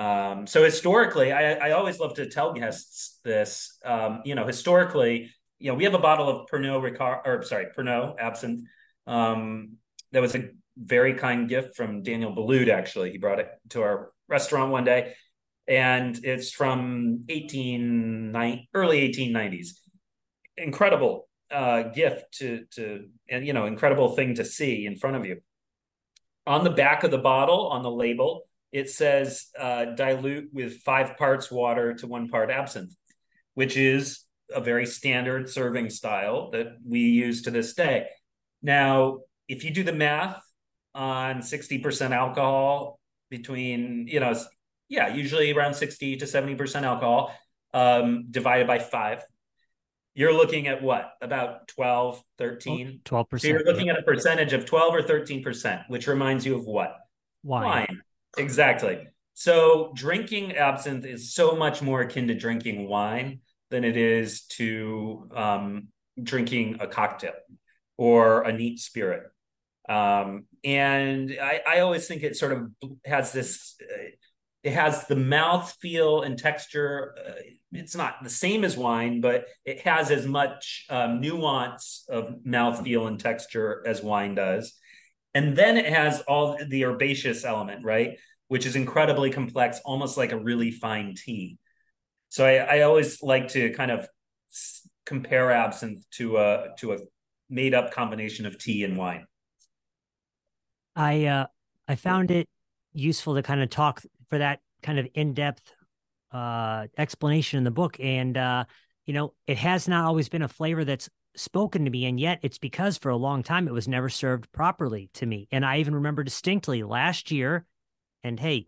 Um, so historically, I, I, always love to tell guests this. Um, you know, historically, you know, we have a bottle of Pernod Ricard, or sorry, Pernod absinthe. Um, that was a very kind gift from Daniel Boulud. Actually, he brought it to our restaurant one day, and it's from eighteen early eighteen nineties. Incredible uh, gift to to and you know incredible thing to see in front of you. On the back of the bottle, on the label, it says uh, dilute with five parts water to one part absinthe, which is a very standard serving style that we use to this day. Now, if you do the math on 60% alcohol between, you know, yeah, usually around 60 to 70% alcohol um, divided by five, you're looking at what? About 12 13 12% so you're looking at a percentage of 12 or 13% which reminds you of what? Wine. wine. Exactly. So drinking absinthe is so much more akin to drinking wine than it is to um, drinking a cocktail or a neat spirit. Um, and I, I, always think it sort of has this uh, it has the mouth feel and texture uh, it's not the same as wine, but it has as much um, nuance of mouthfeel and texture as wine does. And then it has all the herbaceous element, right? Which is incredibly complex, almost like a really fine tea. So I, I always like to kind of compare absinthe to a to a made up combination of tea and wine. I uh, I found it useful to kind of talk for that kind of in depth uh, explanation in the book, and uh, you know, it has not always been a flavor that's spoken to me, and yet it's because for a long time it was never served properly to me. And I even remember distinctly last year, and hey,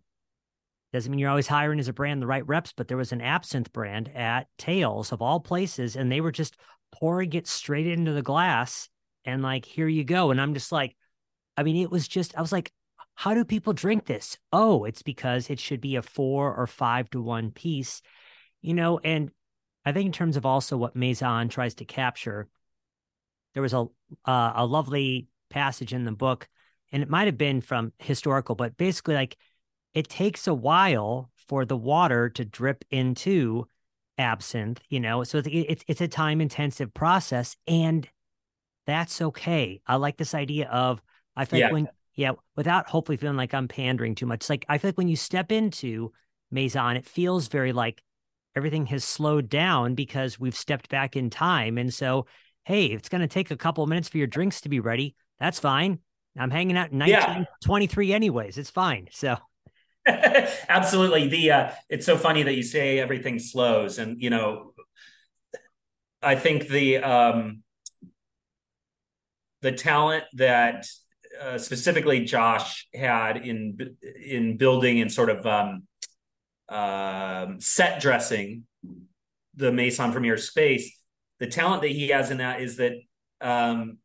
doesn't mean you're always hiring as a brand the right reps, but there was an absinthe brand at Tales of all places, and they were just pouring it straight into the glass and like, here you go. And I'm just like, I mean, it was just, I was like, how do people drink this? Oh, it's because it should be a four or five to one piece, you know. And I think in terms of also what Maison tries to capture, there was a uh, a lovely passage in the book, and it might have been from historical, but basically like it takes a while for the water to drip into absinthe, you know. So it's it's a time intensive process, and that's okay. I like this idea of I think yeah. when yeah, without hopefully feeling like I'm pandering too much. It's like I feel like when you step into Maison, it feels very like everything has slowed down because we've stepped back in time. And so, hey, it's going to take a couple of minutes for your drinks to be ready. That's fine. I'm hanging out in 1923 yeah. anyways. It's fine. So <laughs> absolutely. The uh it's so funny that you say everything slows and you know I think the um the talent that uh, specifically Josh had in in building and sort of um, uh, set dressing the Maison Premiere space. The talent that he has in that is that um,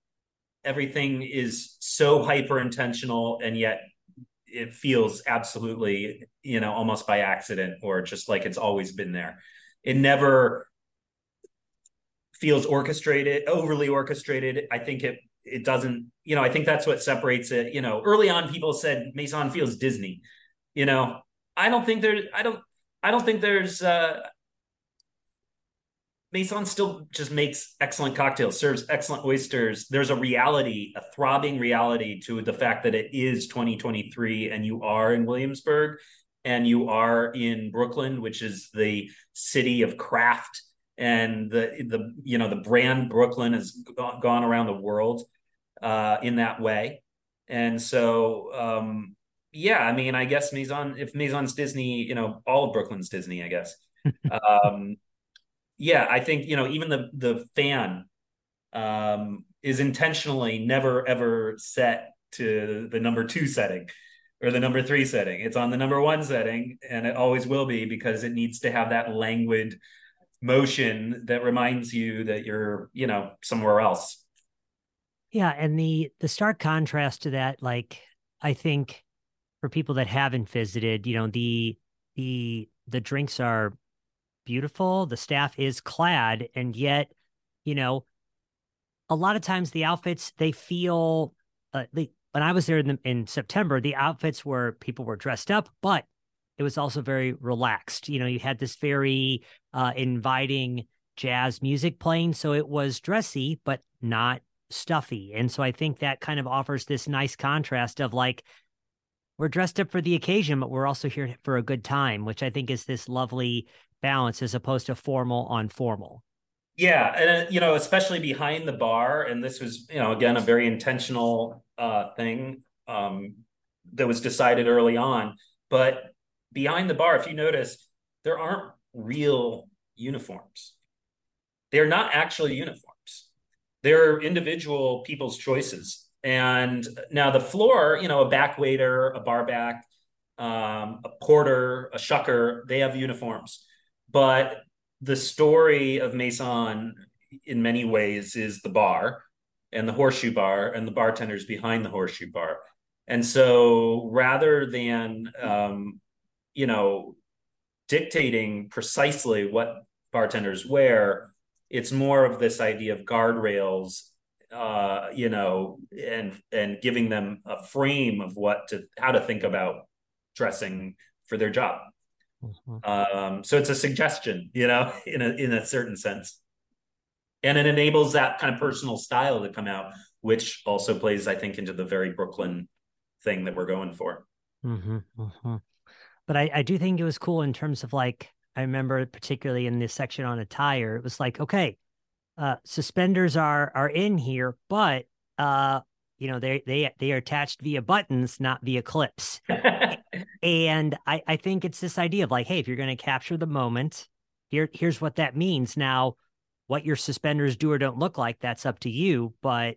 everything is so hyper intentional and yet it feels absolutely you know almost by accident or just like it's always been there it never feels orchestrated overly orchestrated i think it it doesn't you know i think that's what separates it you know early on people said maison feels disney you know i don't think there i don't i don't think there's uh Maison still just makes excellent cocktails, serves excellent oysters. There's a reality, a throbbing reality to the fact that it is 2023 and you are in Williamsburg and you are in Brooklyn, which is the city of craft and the the you know the brand Brooklyn has gone around the world uh, in that way. And so um, yeah, I mean, I guess Maison if Maison's Disney, you know, all of Brooklyn's Disney, I guess. <laughs> um, yeah, I think you know even the the fan um, is intentionally never ever set to the number two setting or the number three setting. It's on the number one setting, and it always will be because it needs to have that languid motion that reminds you that you're you know somewhere else. Yeah, and the the stark contrast to that, like I think for people that haven't visited, you know the the the drinks are beautiful. The staff is clad, and yet, you know, a lot of times the outfits they feel. Uh, when I was there in, the, in September, the outfits were people were dressed up, but it was also very relaxed. You know, you had this very uh, inviting jazz music playing, so it was dressy but not stuffy. And so I think that kind of offers this nice contrast of like we're dressed up for the occasion, but we're also here for a good time, which I think is this lovely balance as opposed to formal on formal. Yeah, and you know, especially behind the bar, and this was, you know, again a very intentional uh, thing um, that was decided early on. But behind the bar, if you notice, there aren't real uniforms. They're not actually uniforms. They're individual people's choices. And now the floor, you know, a back waiter, a bar back, um, a porter, a shucker, they have uniforms but the story of Maison in many ways is the bar and the horseshoe bar and the bartenders behind the horseshoe bar. And so rather than, um, you know, dictating precisely what bartenders wear, it's more of this idea of guardrails, uh, you know, and and giving them a frame of what to how to think about dressing for their job. Mm-hmm. Um, so it's a suggestion, you know, <laughs> in a in a certain sense, and it enables that kind of personal style to come out, which also plays, I think, into the very Brooklyn thing that we're going for. Mm-hmm, mm-hmm. But I, I do think it was cool in terms of like I remember particularly in this section on attire, it was like okay, uh, suspenders are are in here, but uh, you know they they they are attached via buttons not via clips. <laughs> And i i think it's this idea of like hey if you're going to capture the moment here here's what that means. Now what your suspenders do or don't look like that's up to you but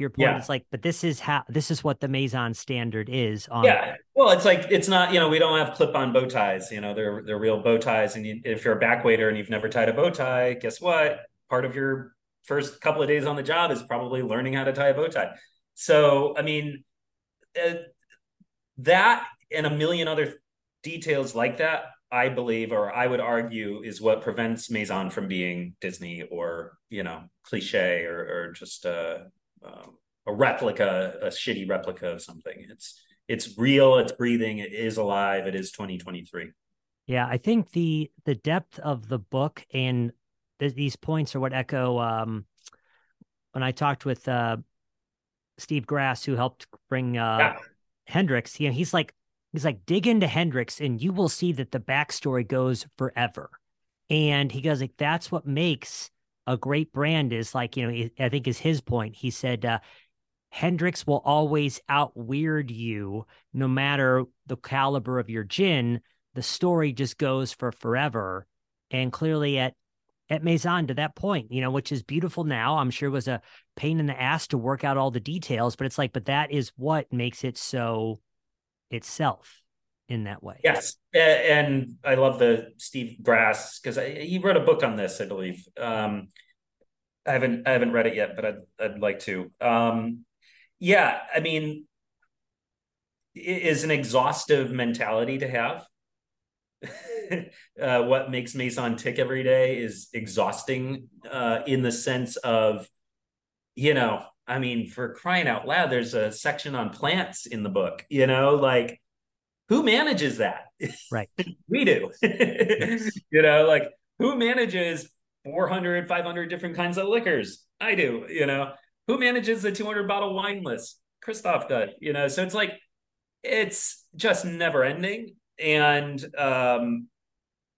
to your point yeah. it's like but this is how this is what the maison standard is on yeah well it's like it's not you know we don't have clip-on bow ties you know they're they're real bow ties and you, if you're a back waiter and you've never tied a bow tie guess what part of your first couple of days on the job is probably learning how to tie a bow tie so, I mean, uh, that and a million other details like that, I believe, or I would argue, is what prevents Maison from being Disney or you know cliche or, or just a, um, a replica, a shitty replica of something. It's it's real, it's breathing, it is alive, it is 2023. Yeah, I think the the depth of the book and th- these points are what echo um, when I talked with uh, Steve Grass, who helped bring uh, yeah. Hendrick's, you know, he's like, he's like, dig into Hendrick's and you will see that the backstory goes forever. And he goes like, that's what makes a great brand is like, you know, I think is his point. He said, uh, Hendrick's will always out weird you no matter the caliber of your gin. The story just goes for forever. And clearly at at Maison to that point, you know, which is beautiful now. I'm sure it was a pain in the ass to work out all the details, but it's like, but that is what makes it so itself in that way. Yes. And I love the Steve Grass because he wrote a book on this, I believe. Um, I haven't I haven't read it yet, but I'd I'd like to. Um, yeah, I mean, it is an exhaustive mentality to have. <laughs> uh, what makes Maison tick every day is exhausting uh, in the sense of, you know, I mean, for crying out loud, there's a section on plants in the book, you know, like who manages that? Right. <laughs> we do. <laughs> you know, like who manages 400, 500 different kinds of liquors? I do, you know, who manages the 200 bottle wine list? Krystof does, you know, so it's like, it's just never ending. And um,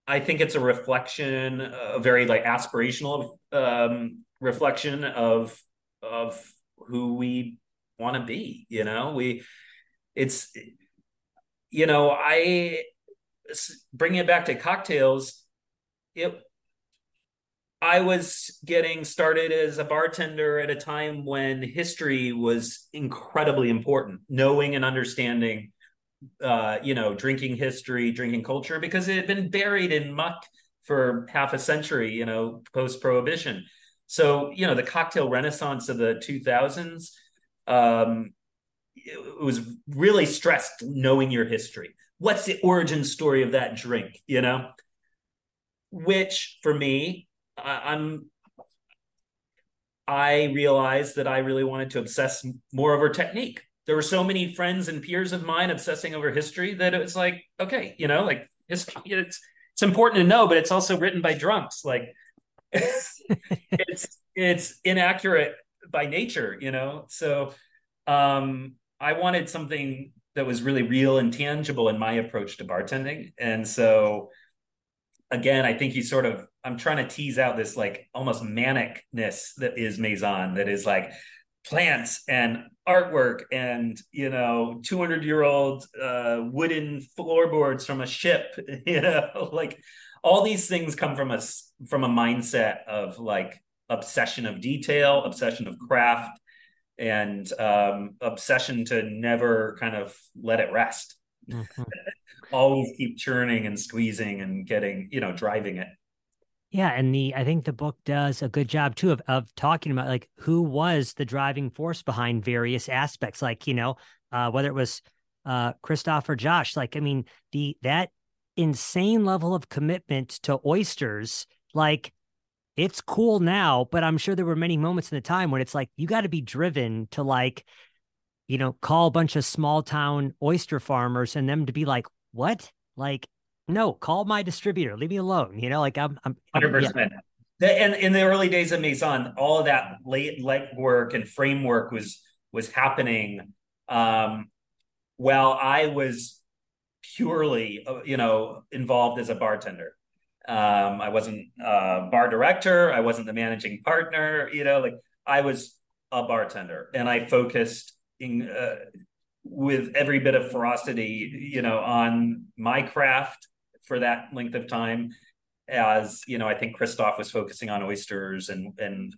I think it's a reflection, a very like aspirational um, reflection of of who we want to be. You know, we it's you know I bringing it back to cocktails. It I was getting started as a bartender at a time when history was incredibly important, knowing and understanding uh, you know, drinking history, drinking culture, because it had been buried in muck for half a century, you know, post prohibition. So, you know, the cocktail renaissance of the 2000s, um, it was really stressed knowing your history. What's the origin story of that drink, you know? Which for me, I, I'm I realized that I really wanted to obsess more over technique there were so many friends and peers of mine obsessing over history that it was like, okay, you know, like history, it's it's important to know, but it's also written by drunks. Like <laughs> it's it's inaccurate by nature, you know. So um I wanted something that was really real and tangible in my approach to bartending. And so again, I think you sort of I'm trying to tease out this like almost manicness that is Maison, that is like plants and artwork and you know 200 year old uh, wooden floorboards from a ship <laughs> you know like all these things come from us from a mindset of like obsession of detail obsession of craft and um, obsession to never kind of let it rest mm-hmm. <laughs> always keep churning and squeezing and getting you know driving it yeah, and the I think the book does a good job too of of talking about like who was the driving force behind various aspects, like you know uh, whether it was uh, Krystof or Josh. Like I mean the that insane level of commitment to oysters, like it's cool now, but I'm sure there were many moments in the time when it's like you got to be driven to like you know call a bunch of small town oyster farmers and them to be like what like no, call my distributor. Leave me alone. You know, like I'm, I'm hundred percent. And in the early days of Maison, all of that late leg work and framework was was happening um, while I was purely, uh, you know, involved as a bartender. Um, I wasn't a bar director. I wasn't the managing partner. You know, like I was a bartender, and I focused in uh, with every bit of ferocity, you know, on my craft for that length of time as you know i think Krystof was focusing on oysters and and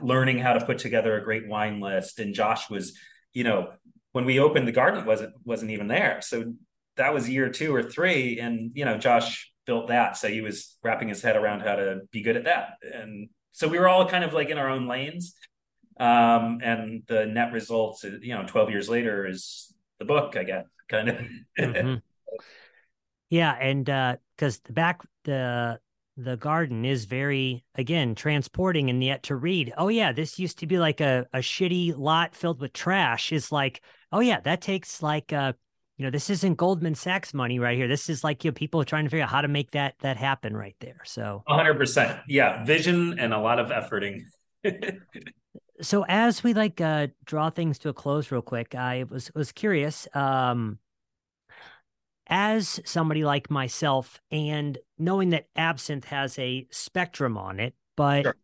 learning how to put together a great wine list and josh was you know when we opened the garden wasn't wasn't even there so that was year two or three and you know josh built that. So he was wrapping his head around how to be good at that. And so we were all kind of like in our own lanes. Um and the net results you know 12 years later is the book i guess kind of. Mm-hmm. Yeah, and because uh, the back the the garden is very again transporting and yet to read. Oh yeah this used to be like a, a shitty lot filled with trash is like oh yeah that takes like uh you know this isn't goldman sachs money right here. This is like you know people are trying to figure out how to make that that happen right there. So 100% yeah vision and a lot of efforting. <laughs> So as we like uh draw things to a close real quick i was was curious um as somebody like myself and knowing that absinthe has a spectrum on it but sure.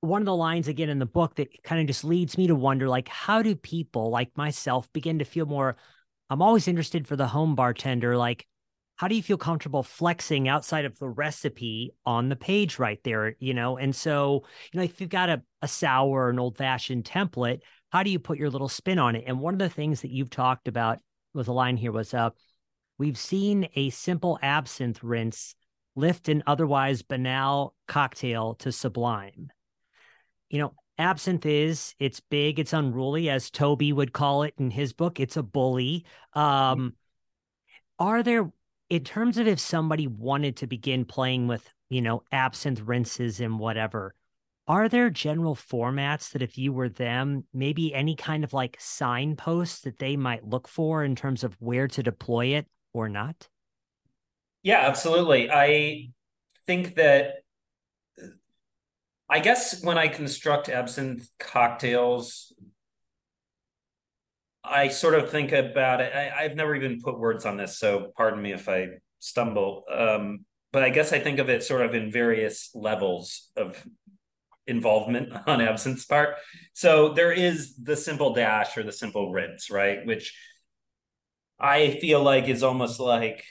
one of the lines again in the book that kind of just leads me to wonder like how do people like myself begin to feel more i'm always interested for the home bartender like how do you feel comfortable flexing outside of the recipe on the page right there you know and so you know if you've got a, a sour an old fashioned template how do you put your little spin on it and one of the things that you've talked about was a line here was uh we've seen a simple absinthe rinse lift an otherwise banal cocktail to sublime. You know, absinthe is it's big, it's unruly, as Toby would call it in his book. It's a bully. Um, are there, in terms of if somebody wanted to begin playing with, you know, absinthe rinses and whatever, are there general formats that if you were them, maybe any kind of like signposts that they might look for in terms of where to deploy it or not? Yeah, absolutely. I think that I guess when I construct absinthe cocktails, I sort of think about it. I, have never even put words on this, so pardon me if I stumble. Um, but I guess I think of it sort of in various levels of involvement <laughs> on absinthe's part. So there is the simple dash or the simple rinse, right? Which I feel like is almost like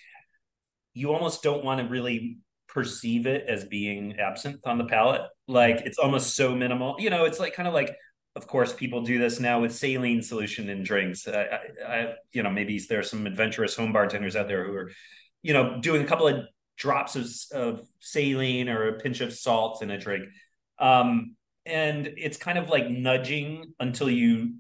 you almost don't want to really perceive it as being absent on the palate. Like it's almost so minimal. You know, it's like kind of like, of course, people do this now with saline solution in drinks. I, I, I you know, maybe there's some adventurous home bartenders out there who are, you know, doing a couple of drops of, of saline or a pinch of salt in a drink. Um, and it's kind of like nudging until you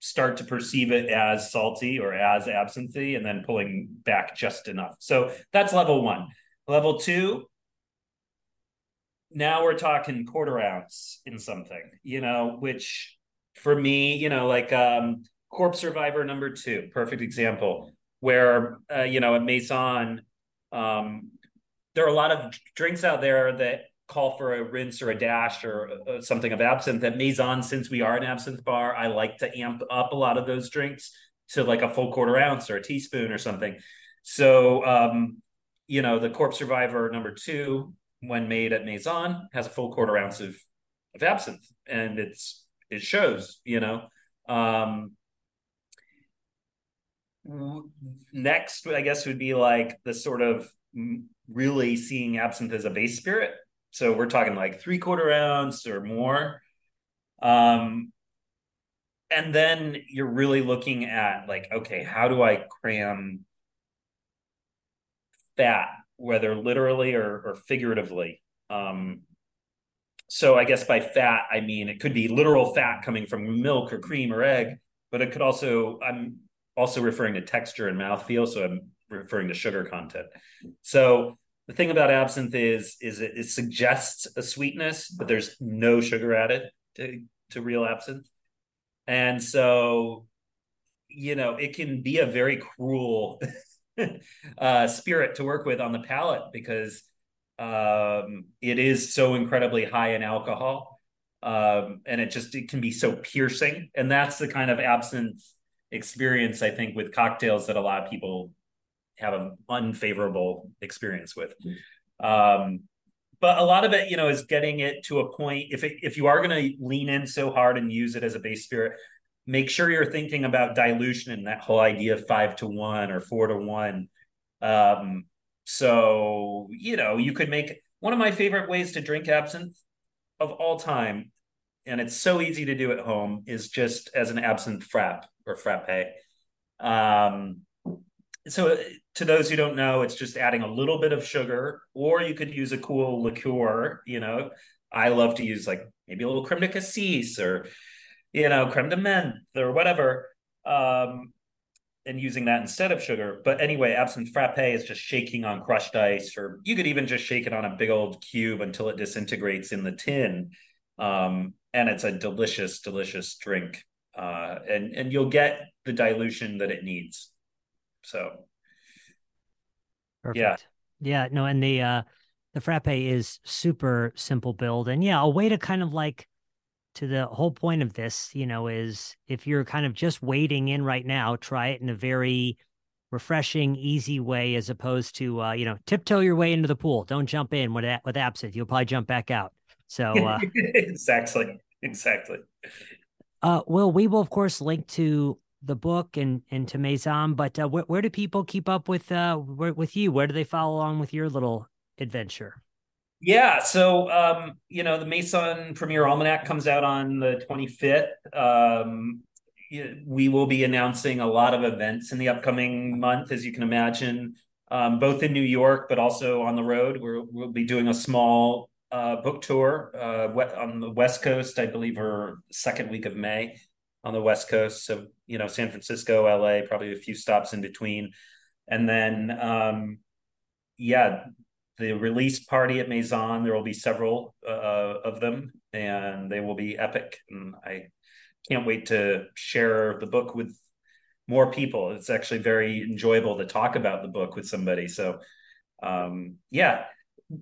start to perceive it as salty or as absinthe and then pulling back just enough. So that's level one. Level two, now we're talking quarter ounce in something, you know, which for me, you know, like um Corpse Reviver number two, perfect example, where uh, you know, at Maison, um, there are a lot of drinks out there that call for a rinse or a dash or uh, something of absinthe. At Maison, since we are an absinthe bar, I like to amp up a lot of those drinks to like a full quarter ounce or a teaspoon or something. So, um, you know, the Corpse Reviver number two, when made at Maison, has a full quarter ounce of, of absinthe, and it's it shows. You know, um, next, I guess would be like the sort of really seeing absinthe as a base spirit so we're talking like three quarter ounce or more. Um, and then you're really looking at like, okay, how do I cram fat, whether literally or, or figuratively? Um, so I guess by fat, I mean it could be literal fat coming from milk or cream or egg, but it could also, I'm also referring to texture and mouthfeel. So I'm referring to sugar content. So the thing about absinthe is is it, it, suggests a sweetness, but there's no sugar added to to real absinthe, and so you know it can be a very cruel <laughs> <laughs> uh, spirit to work with on the palate because um, it is so incredibly high in alcohol, um, and it just it can be so piercing, and that's the kind of absinthe experience I think with cocktails that a lot of people have an unfavorable experience with. Um, but a lot of it, you know, is getting it to a point. If it, if you are going to lean in so hard and use it as a base spirit, make sure you're thinking about dilution and that whole idea of five to one or four to one. Um, so you know, you could make one of my favorite ways to drink absinthe of all time, and it's so easy to do at home, is just as an absinthe frap or frappe. Um, so to those who don't know, it's just adding a little bit of sugar, or you could use a cool liqueur. You know, I love to use like maybe a little creme de cassis or you know creme de menthe or whatever, um, and using that instead of sugar. But anyway, absinthe frappe is just shaking on crushed ice, or you could even just shake it on a big old cube until it disintegrates in the tin, um, and it's a delicious, delicious drink. Uh, and and you'll get the dilution that it needs. So Perfect. Yeah. Yeah. No, and the uh the frappe is super simple build. And yeah, a way to kind of like to the whole point of this, you know, is if you're kind of just wading in right now, try it in a very refreshing, easy way as opposed to uh, you know, tiptoe your way into the pool. Don't jump in with with absinthe. You'll probably jump back out. So uh <laughs> exactly. Exactly. Uh, well, we will of course link to the book and and to Maison. But uh, where, where do people keep up with uh where, with you? Where do they follow along with your little adventure? Yeah, so um, you know the Maison Premiere Almanac comes out on the 25th. Um, we will be announcing a lot of events in the upcoming month, as you can imagine. um, both in New York, but also on the road. we will be doing a small uh, book tour uh, on the West Coast, I believe, or second week of May on the West Coast. So, you know, San Francisco, LA, probably a few stops in between. And then, um, yeah, the release party at Maison, there will be several uh, of them and they will be epic. And I can't wait to share the book with more people. It's actually very enjoyable to talk about the book with somebody. So, um, yeah,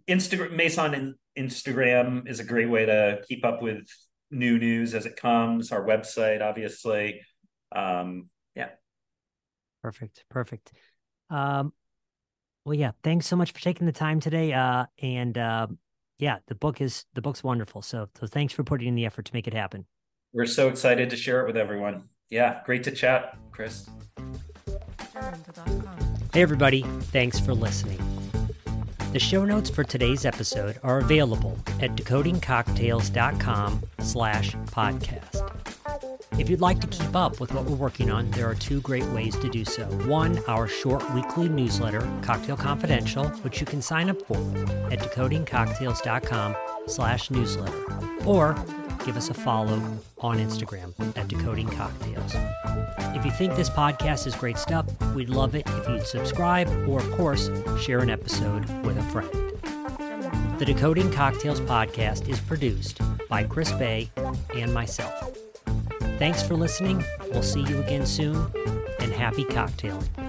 Instagram Maison Instagram is a great way to keep up with new news as it comes. Our website, obviously. Um, yeah. Perfect. Perfect. Um, well, yeah. Thanks so much for taking the time today. Uh, and uh, yeah, the book is the book's wonderful. So, so thanks for putting in the effort to make it happen. We're so excited to share it with everyone. Yeah, great to chat, Chris. Hey, everybody. Thanks for listening. The show notes for today's episode are available at decodingcocktails.com slash podcast. If you'd like to keep up with what we're working on, there are two great ways to do so. One, our short weekly newsletter, Cocktail Confidential, which you can sign up for at decodingcocktails.com slash newsletter. Or give us a follow on Instagram at Decoding Cocktails. If you think this podcast is great stuff, we'd love it if you'd subscribe or, of course, share an episode with a friend. The Decoding Cocktails podcast is produced by Chris Bay and myself. Thanks for listening. We'll see you again soon, and happy cocktailing.